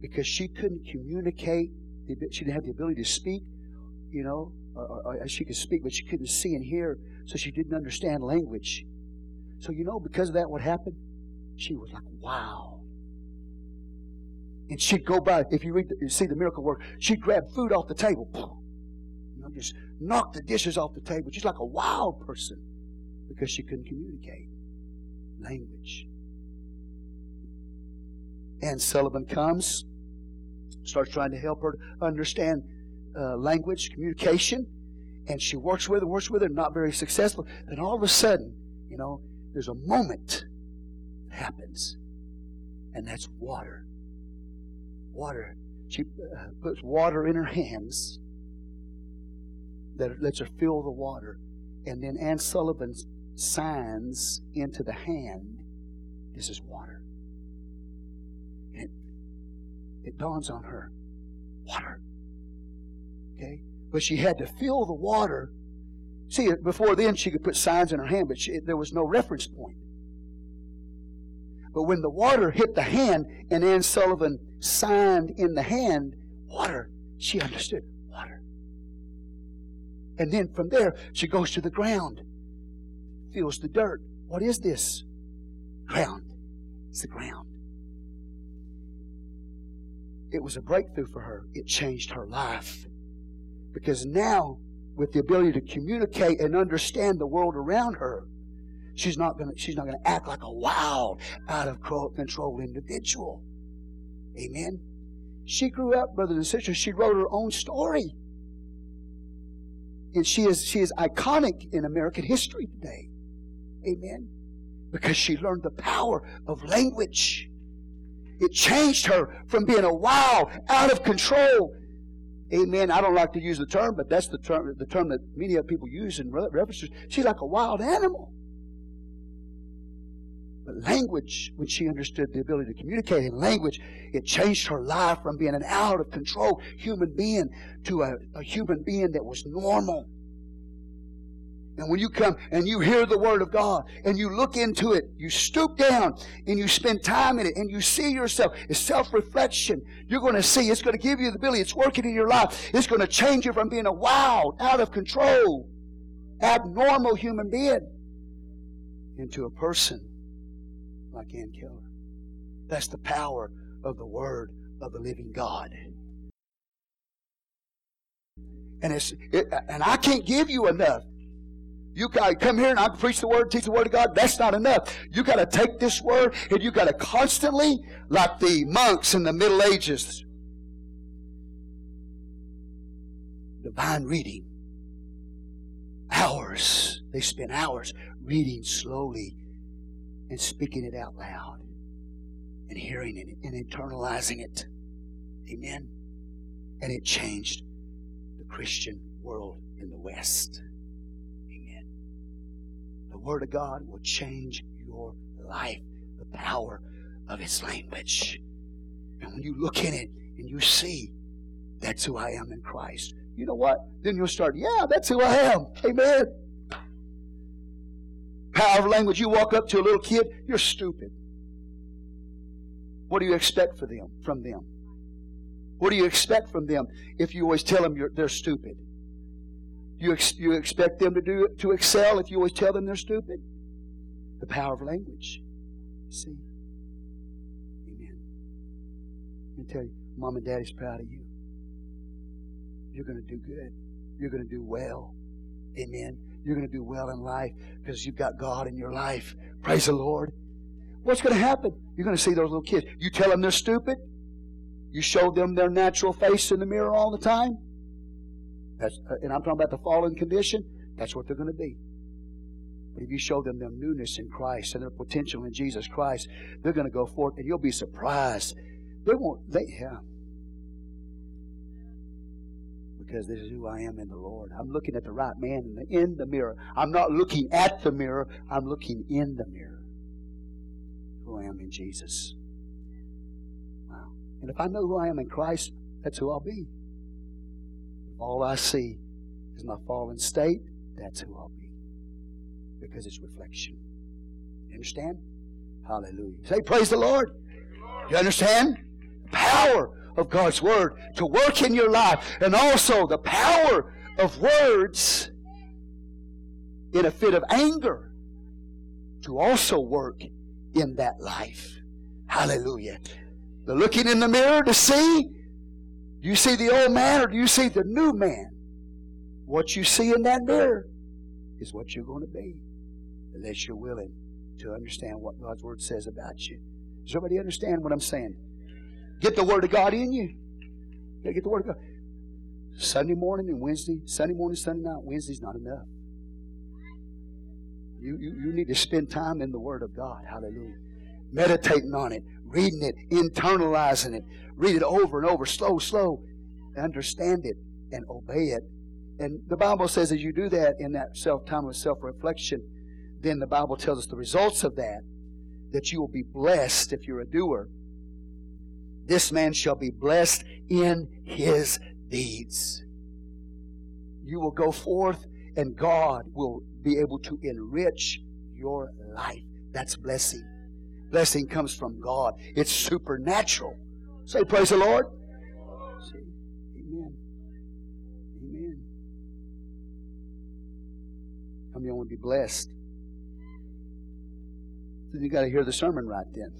because she couldn't communicate. She didn't have the ability to speak, you know, or, or, she could speak, but she couldn't see and hear, so she didn't understand language. So, you know, because of that, what happened? She was like, wow. And she'd go by, if you read, the, you see the miracle work, she'd grab food off the table, you know, just knock the dishes off the table. She's like a wild person because she couldn't communicate language. Anne Sullivan comes, starts trying to help her understand uh, language, communication, and she works with her, works with her, not very successful. Then all of a sudden, you know, there's a moment happens, and that's water. Water. She uh, puts water in her hands that lets her feel the water. And then Anne Sullivan signs into the hand, this is water. And it, it dawns on her, water. Okay? But she had to feel the water. See, before then she could put signs in her hand, but she, there was no reference point. But when the water hit the hand and Anne Sullivan signed in the hand, water, she understood water. And then from there, she goes to the ground, feels the dirt. What is this? Ground. It's the ground. It was a breakthrough for her. It changed her life. Because now, with the ability to communicate and understand the world around her, she's not going to she's not going to act like a wild, out of control individual. Amen. She grew up, brothers and sisters. She wrote her own story, and she is she is iconic in American history today. Amen. Because she learned the power of language. It changed her from being a wild, out of control. Amen. I don't like to use the term, but that's the term the term that many people use in references. She's like a wild animal. But language, when she understood the ability to communicate in language, it changed her life from being an out of control human being to a, a human being that was normal. And when you come and you hear the Word of God and you look into it, you stoop down and you spend time in it and you see yourself. It's self reflection. You're going to see it's going to give you the ability. It's working in your life. It's going to change you from being a wild, out of control, abnormal human being into a person like Ann Keller. That's the power of the Word of the living God. And it's it, and I can't give you enough. You got come here and I preach the word, teach the word of God. That's not enough. You got to take this word and you got to constantly, like the monks in the Middle Ages, divine reading. Hours. They spend hours reading slowly and speaking it out loud and hearing it and internalizing it. Amen. And it changed the Christian world in the West. Amen. The Word of God will change your life. The power of its language. And when you look in it and you see that's who I am in Christ, you know what? Then you'll start, yeah, that's who I am. Amen. Power of language. You walk up to a little kid, you're stupid. What do you expect for them from them? What do you expect from them if you always tell them they're stupid? You, ex- you expect them to do to excel if you always tell them they're stupid? The power of language. See? Amen. I tell you, mom and daddy's proud of you. You're going to do good. You're going to do well. Amen. You're going to do well in life because you've got God in your life. Praise the Lord. What's going to happen? You're going to see those little kids. You tell them they're stupid. You show them their natural face in the mirror all the time. That's, uh, and I'm talking about the fallen condition. That's what they're going to be. But if you show them their newness in Christ and their potential in Jesus Christ, they're going to go forth, and you'll be surprised. They won't. They yeah. Because this is who I am in the Lord. I'm looking at the right man in the, in the mirror. I'm not looking at the mirror. I'm looking in the mirror. Who I am in Jesus. Wow. And if I know who I am in Christ, that's who I'll be all I see is my fallen state, that's who I'll be. Because it's reflection. You understand? Hallelujah. Say, praise the Lord. You understand? Power of God's Word to work in your life, and also the power of words in a fit of anger to also work in that life. Hallelujah. The looking in the mirror to see do you see the old man or do you see the new man? What you see in that mirror is what you're going to be, unless you're willing to understand what God's Word says about you. Does everybody understand what I'm saying? Get the Word of God in you. You get the Word of God. Sunday morning and Wednesday, Sunday morning, Sunday night, Wednesday's not enough. You, you, you need to spend time in the Word of God. Hallelujah. Meditating on it, reading it, internalizing it, read it over and over, slow, slow, understand it and obey it. And the Bible says as you do that in that self time of self reflection, then the Bible tells us the results of that, that you will be blessed if you're a doer. This man shall be blessed in his deeds. You will go forth and God will be able to enrich your life. That's blessing. Blessing comes from God. It's supernatural. Say, praise the Lord. See? Amen. Amen. How many want to be blessed? Then you got to hear the sermon right then.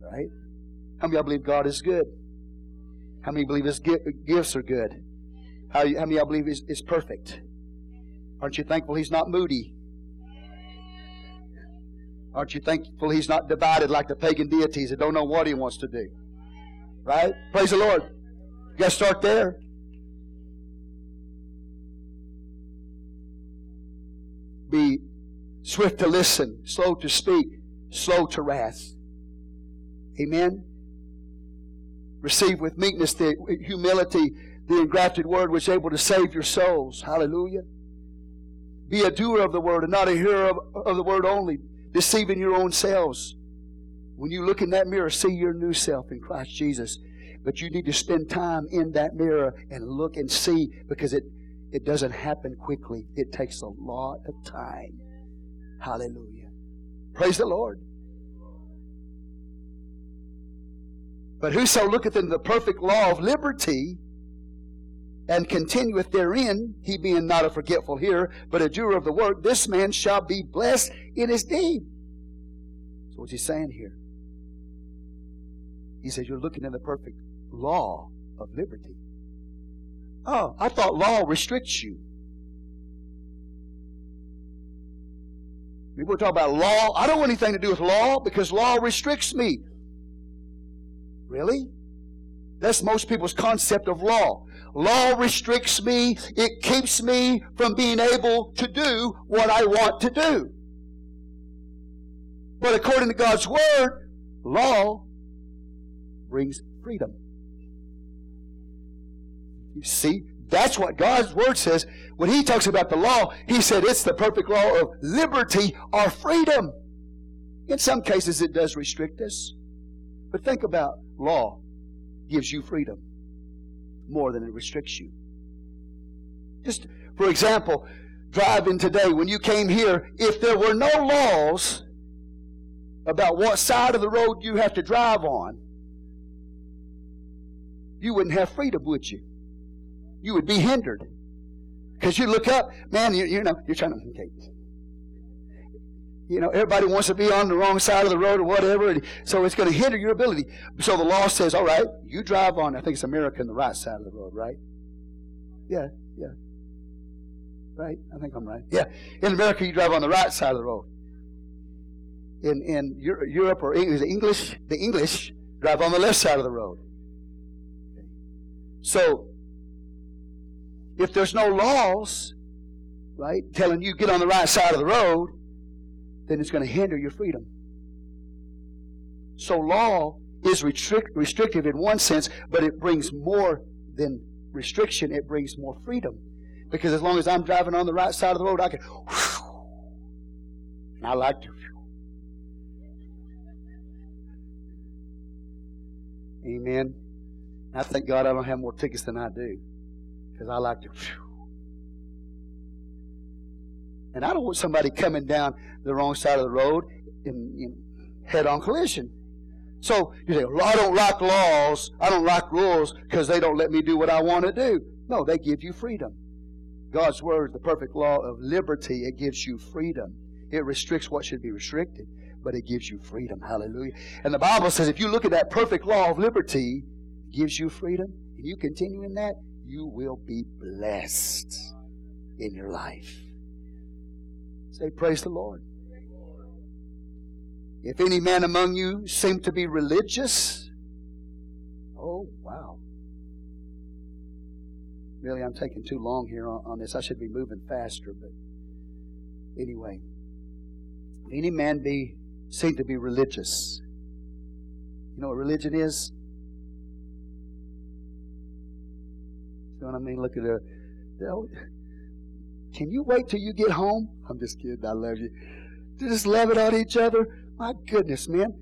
Right? How many y'all believe God is good? How many believe His gifts are good? How, how many y'all believe He's perfect? Aren't you thankful He's not moody? Aren't you thankful he's not divided like the pagan deities that don't know what he wants to do? Right? Praise the Lord. You got to start there. Be swift to listen, slow to speak, slow to wrath. Amen. Receive with meekness the humility, the engrafted word which is able to save your souls. Hallelujah. Be a doer of the word and not a hearer of, of the word only deceiving your own selves. When you look in that mirror, see your new self in Christ Jesus. But you need to spend time in that mirror and look and see because it, it doesn't happen quickly. It takes a lot of time. Hallelujah. Praise the Lord. But whoso looketh into the perfect law of liberty and continueth therein, he being not a forgetful hearer, but a doer of the work, this man shall be blessed in his deed. So what's he saying here? He says, You're looking at the perfect law of liberty. Oh, I thought law restricts you. People talk about law. I don't want anything to do with law because law restricts me. Really? That's most people's concept of law. Law restricts me. It keeps me from being able to do what I want to do. But according to God's Word, law brings freedom. You see, that's what God's Word says. When He talks about the law, He said it's the perfect law of liberty or freedom. In some cases, it does restrict us. But think about law gives you freedom more than it restricts you. Just for example, driving today, when you came here, if there were no laws about what side of the road you have to drive on, you wouldn't have freedom, would you? You would be hindered. Because you look up, man, you, you know, you're trying to, okay, you know, everybody wants to be on the wrong side of the road or whatever, and so it's going to hinder your ability. So the law says, all right, you drive on, I think it's America, on the right side of the road, right? Yeah, yeah. Right? I think I'm right. Yeah. In America, you drive on the right side of the road. In, in Europe or the English, the English drive on the left side of the road. So, if there's no laws, right, telling you get on the right side of the road, then it's going to hinder your freedom. So law is restrict, restrictive in one sense, but it brings more than restriction. It brings more freedom. Because as long as I'm driving on the right side of the road, I can, and I like to. Amen. I thank God I don't have more tickets than I do. Because I like to. And I don't want somebody coming down the wrong side of the road in, head on collision. So you say, well, I don't like laws, I don't like rules because they don't let me do what I want to do. No, they give you freedom. God's word, the perfect law of liberty, it gives you freedom. It restricts what should be restricted, but it gives you freedom. Hallelujah. And the Bible says if you look at that perfect law of liberty, gives you freedom, and you continue in that, you will be blessed in your life. Say, Praise the Lord. If any man among you seem to be religious, oh, wow. Really, I'm taking too long here on, on this. I should be moving faster, but anyway. If any man be seem to be religious. You know what religion is? You know what I mean? Look at the can you wait till you get home? I'm just kidding. I love you. To just love it on each other. My goodness, man.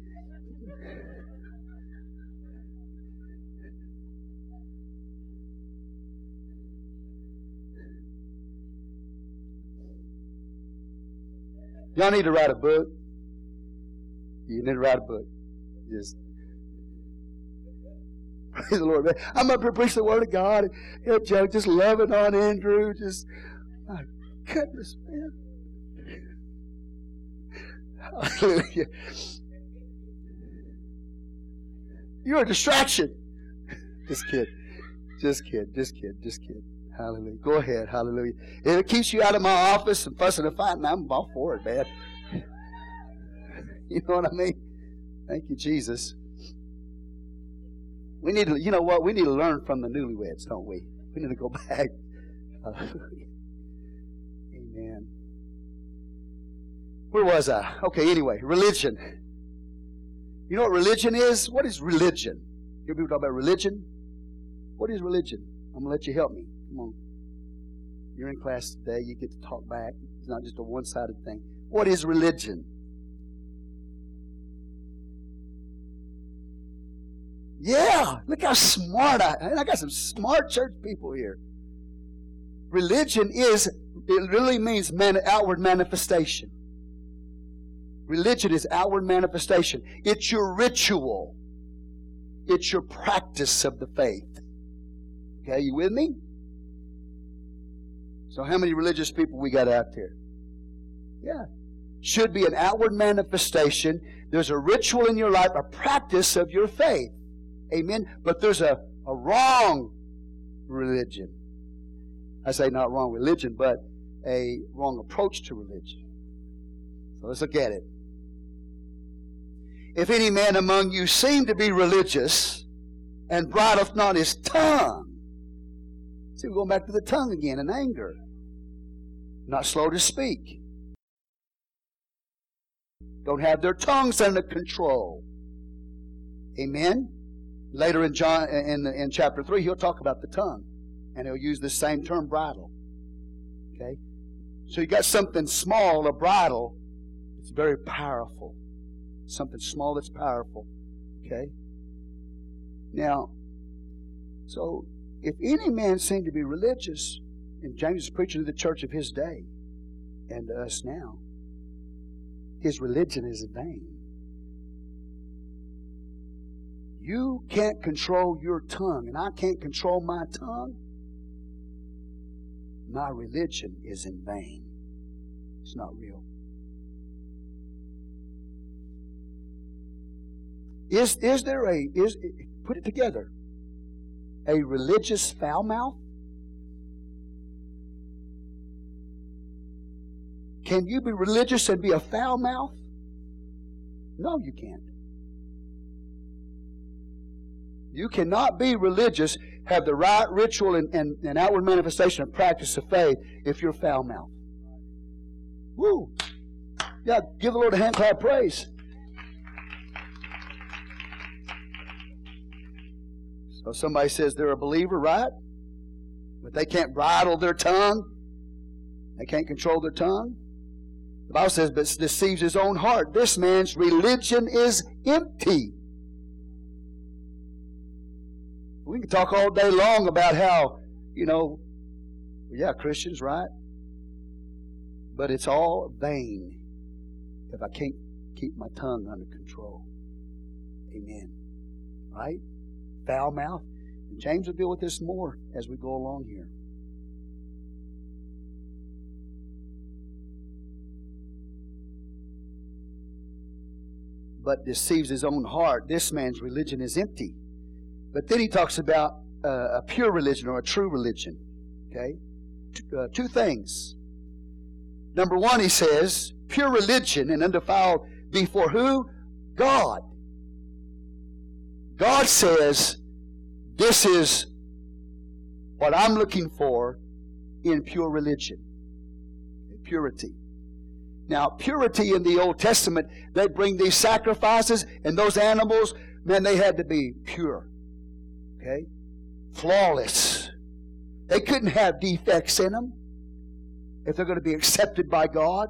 Y'all need to write a book. You need to write a book. Just (laughs) praise the Lord, man. I'm up here preaching the word of God. Just loving on Andrew. Just my goodness, man. Hallelujah. You're a distraction. Just kid. Just kid. Just kid. Just kid. Hallelujah. Go ahead. Hallelujah. If it keeps you out of my office and fussing and fighting, I'm all for it, man. (laughs) You know what I mean? Thank you, Jesus. We need to, you know what? We need to learn from the newlyweds, don't we? We need to go (laughs) back. Hallelujah. where was I? Okay, anyway, religion. You know what religion is? What is religion? You hear people talk about religion? What is religion? I'm going to let you help me. Come on. You're in class today. You get to talk back. It's not just a one sided thing. What is religion? Yeah, look how smart I am. I got some smart church people here. Religion is, it really means man, outward manifestation. Religion is outward manifestation. It's your ritual. It's your practice of the faith. Okay, you with me? So how many religious people we got out there? Yeah. Should be an outward manifestation. There's a ritual in your life, a practice of your faith. Amen. But there's a, a wrong religion. I say not wrong religion, but a wrong approach to religion. So let's look at it. If any man among you seem to be religious and bridleth not his tongue, see, we're going back to the tongue again and anger. Not slow to speak. Don't have their tongues under control. Amen. Later in John in, in chapter 3, he'll talk about the tongue. And he'll use the same term, bridle. Okay? So you got something small, a bridle, it's very powerful. Something small that's powerful. Okay? Now, so if any man seem to be religious, and James is preaching to the church of his day and to us now, his religion is in vain. You can't control your tongue, and I can't control my tongue. My religion is in vain. It's not real. Is, is there a, is, put it together, a religious foul mouth? Can you be religious and be a foul mouth? No, you can't. You cannot be religious, have the right ritual and, and, and outward manifestation of practice of faith if you're foul mouth. Woo! Yeah, give the Lord a hand clap praise. So somebody says they're a believer, right? But they can't bridle their tongue. They can't control their tongue. The Bible says, but deceives his own heart. This man's religion is empty. We can talk all day long about how, you know, yeah, Christians, right? But it's all vain if I can't keep my tongue under control. Amen. Right? Foul mouth. And James will deal with this more as we go along here. But deceives his own heart. This man's religion is empty. But then he talks about uh, a pure religion or a true religion. Okay? Uh, two things. Number one, he says, pure religion and undefiled before who? God. God says, this is what I'm looking for in pure religion. Purity. Now, purity in the Old Testament, they bring these sacrifices, and those animals, man, they had to be pure. Okay? Flawless. They couldn't have defects in them if they're going to be accepted by God.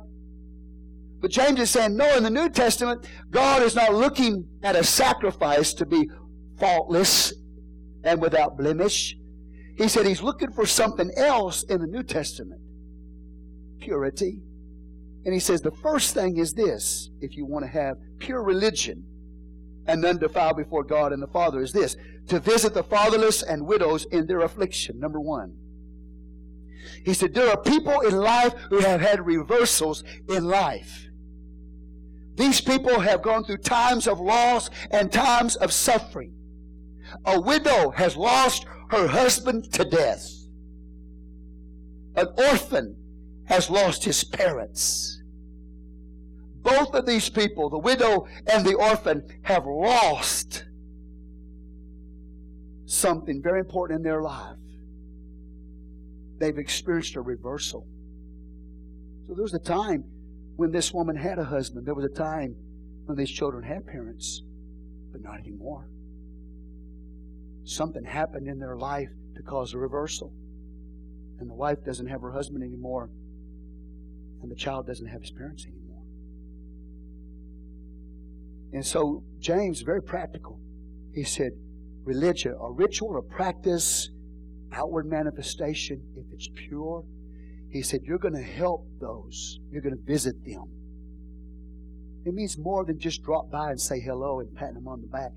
But James is saying, no, in the New Testament, God is not looking at a sacrifice to be faultless and without blemish. He said he's looking for something else in the New Testament purity. And he says the first thing is this if you want to have pure religion and undefiled before God and the Father, is this to visit the fatherless and widows in their affliction. Number one. He said there are people in life who have had reversals in life. These people have gone through times of loss and times of suffering. A widow has lost her husband to death. An orphan has lost his parents. Both of these people, the widow and the orphan, have lost something very important in their life. They've experienced a reversal. So there was a time when this woman had a husband. There was a time when these children had parents, but not anymore. Something happened in their life to cause a reversal. And the wife doesn't have her husband anymore, and the child doesn't have his parents anymore. And so James, very practical, he said, religion or ritual or practice, outward manifestation, if it's pure, he said, you're going to help those. You're going to visit them. It means more than just drop by and say hello and pat them on the back.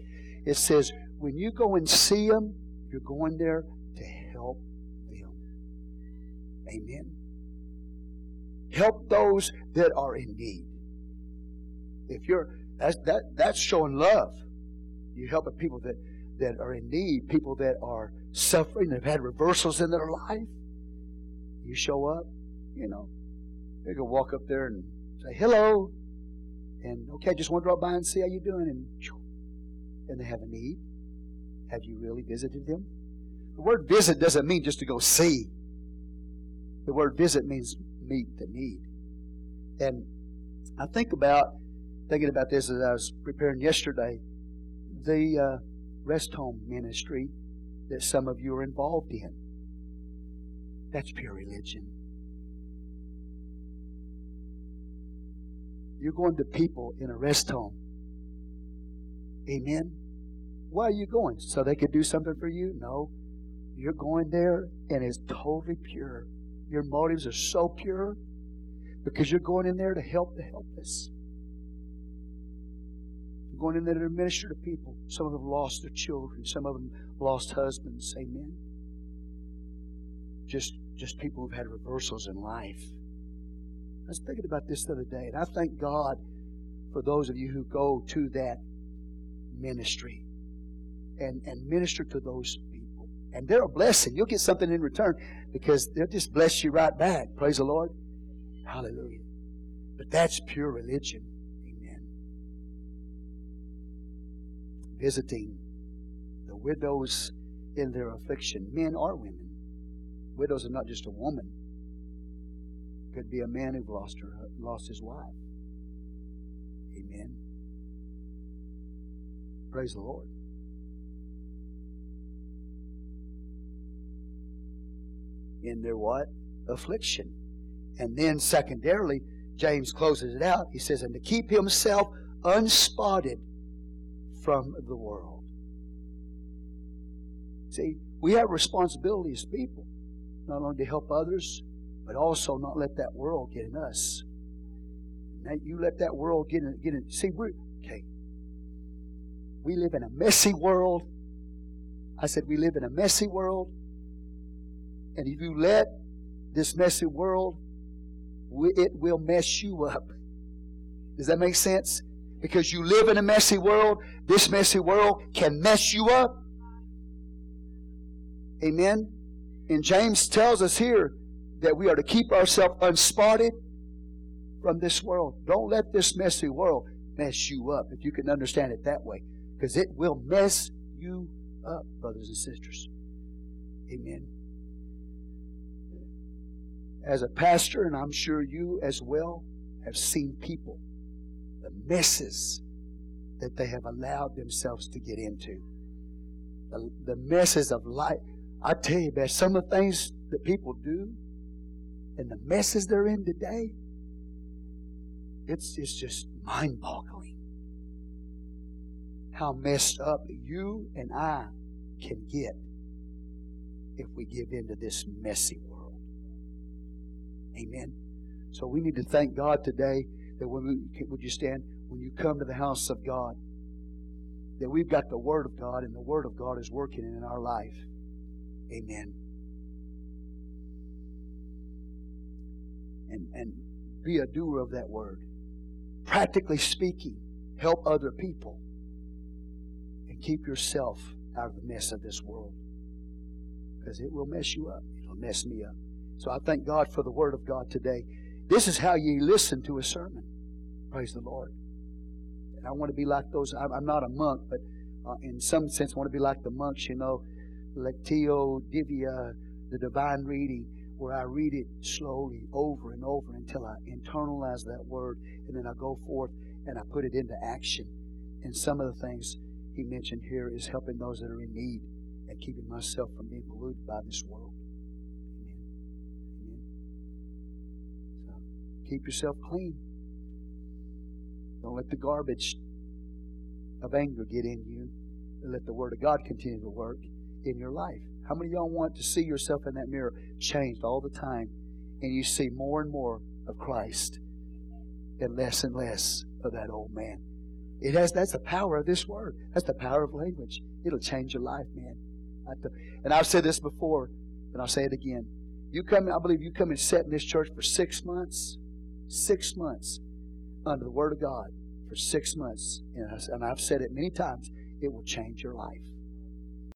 It says, when you go and see them, you're going there to help them. Amen. Help those that are in need. If you're that's that that's showing love. You're helping people that that are in need, people that are suffering, that have had reversals in their life. You show up, you know, they go walk up there and say hello, and okay, just want to drop by and see how you're doing, and and they have a need. Have you really visited them? The word visit doesn't mean just to go see. The word visit means meet the need. And I think about thinking about this as I was preparing yesterday, the uh, rest home ministry that some of you are involved in. That's pure religion. You're going to people in a rest home. Amen. Why are you going? So they could do something for you? No. You're going there and it's totally pure. Your motives are so pure because you're going in there to help the helpless. You're going in there to minister to people. Some of them lost their children. Some of them lost husbands. Amen. Just, just people who've had reversals in life. I was thinking about this the other day, and I thank God for those of you who go to that ministry and, and minister to those people. And they're a blessing. You'll get something in return because they'll just bless you right back. Praise the Lord. Hallelujah. But that's pure religion. Amen. Visiting the widows in their affliction, men or women. Widows are not just a woman. Could be a man who lost her lost his wife. Amen. Praise the Lord. In their what? Affliction. And then, secondarily, James closes it out. He says, and to keep himself unspotted from the world. See, we have responsibility as people, not only to help others, but also not let that world get in us. Now, you let that world get in. Get in. See, we're okay. We live in a messy world. I said we live in a messy world, and if you let this messy world it will mess you up. Does that make sense? Because you live in a messy world, this messy world can mess you up. Amen. And James tells us here that we are to keep ourselves unspotted from this world. Don't let this messy world mess you up, if you can understand it that way. Because it will mess you up, brothers and sisters. Amen as a pastor, and I'm sure you as well have seen people, the messes that they have allowed themselves to get into. The, the messes of life. I tell you, man, some of the things that people do and the messes they're in today, it's, it's just mind boggling. How messed up you and I can get if we give in to this messy world. Amen. So we need to thank God today that when we, would you stand when you come to the house of God, that we've got the Word of God and the Word of God is working in our life. Amen. And and be a doer of that word. Practically speaking, help other people and keep yourself out of the mess of this world. Because it will mess you up. It'll mess me up. So I thank God for the Word of God today. This is how you listen to a sermon. Praise the Lord. And I want to be like those. I'm not a monk, but uh, in some sense, I want to be like the monks, you know, Lectio Divina, uh, the divine reading, where I read it slowly over and over until I internalize that word, and then I go forth and I put it into action. And some of the things he mentioned here is helping those that are in need and keeping myself from being polluted by this world. Keep yourself clean. Don't let the garbage of anger get in you. let the Word of God continue to work in your life. How many of y'all want to see yourself in that mirror changed all the time and you see more and more of Christ and less and less of that old man? It has that's the power of this word. That's the power of language. It'll change your life, man. And I've said this before, and I'll say it again. You come, I believe you come and sit in this church for six months, six months under the Word of God for six months. And I've said it many times. It will change your life.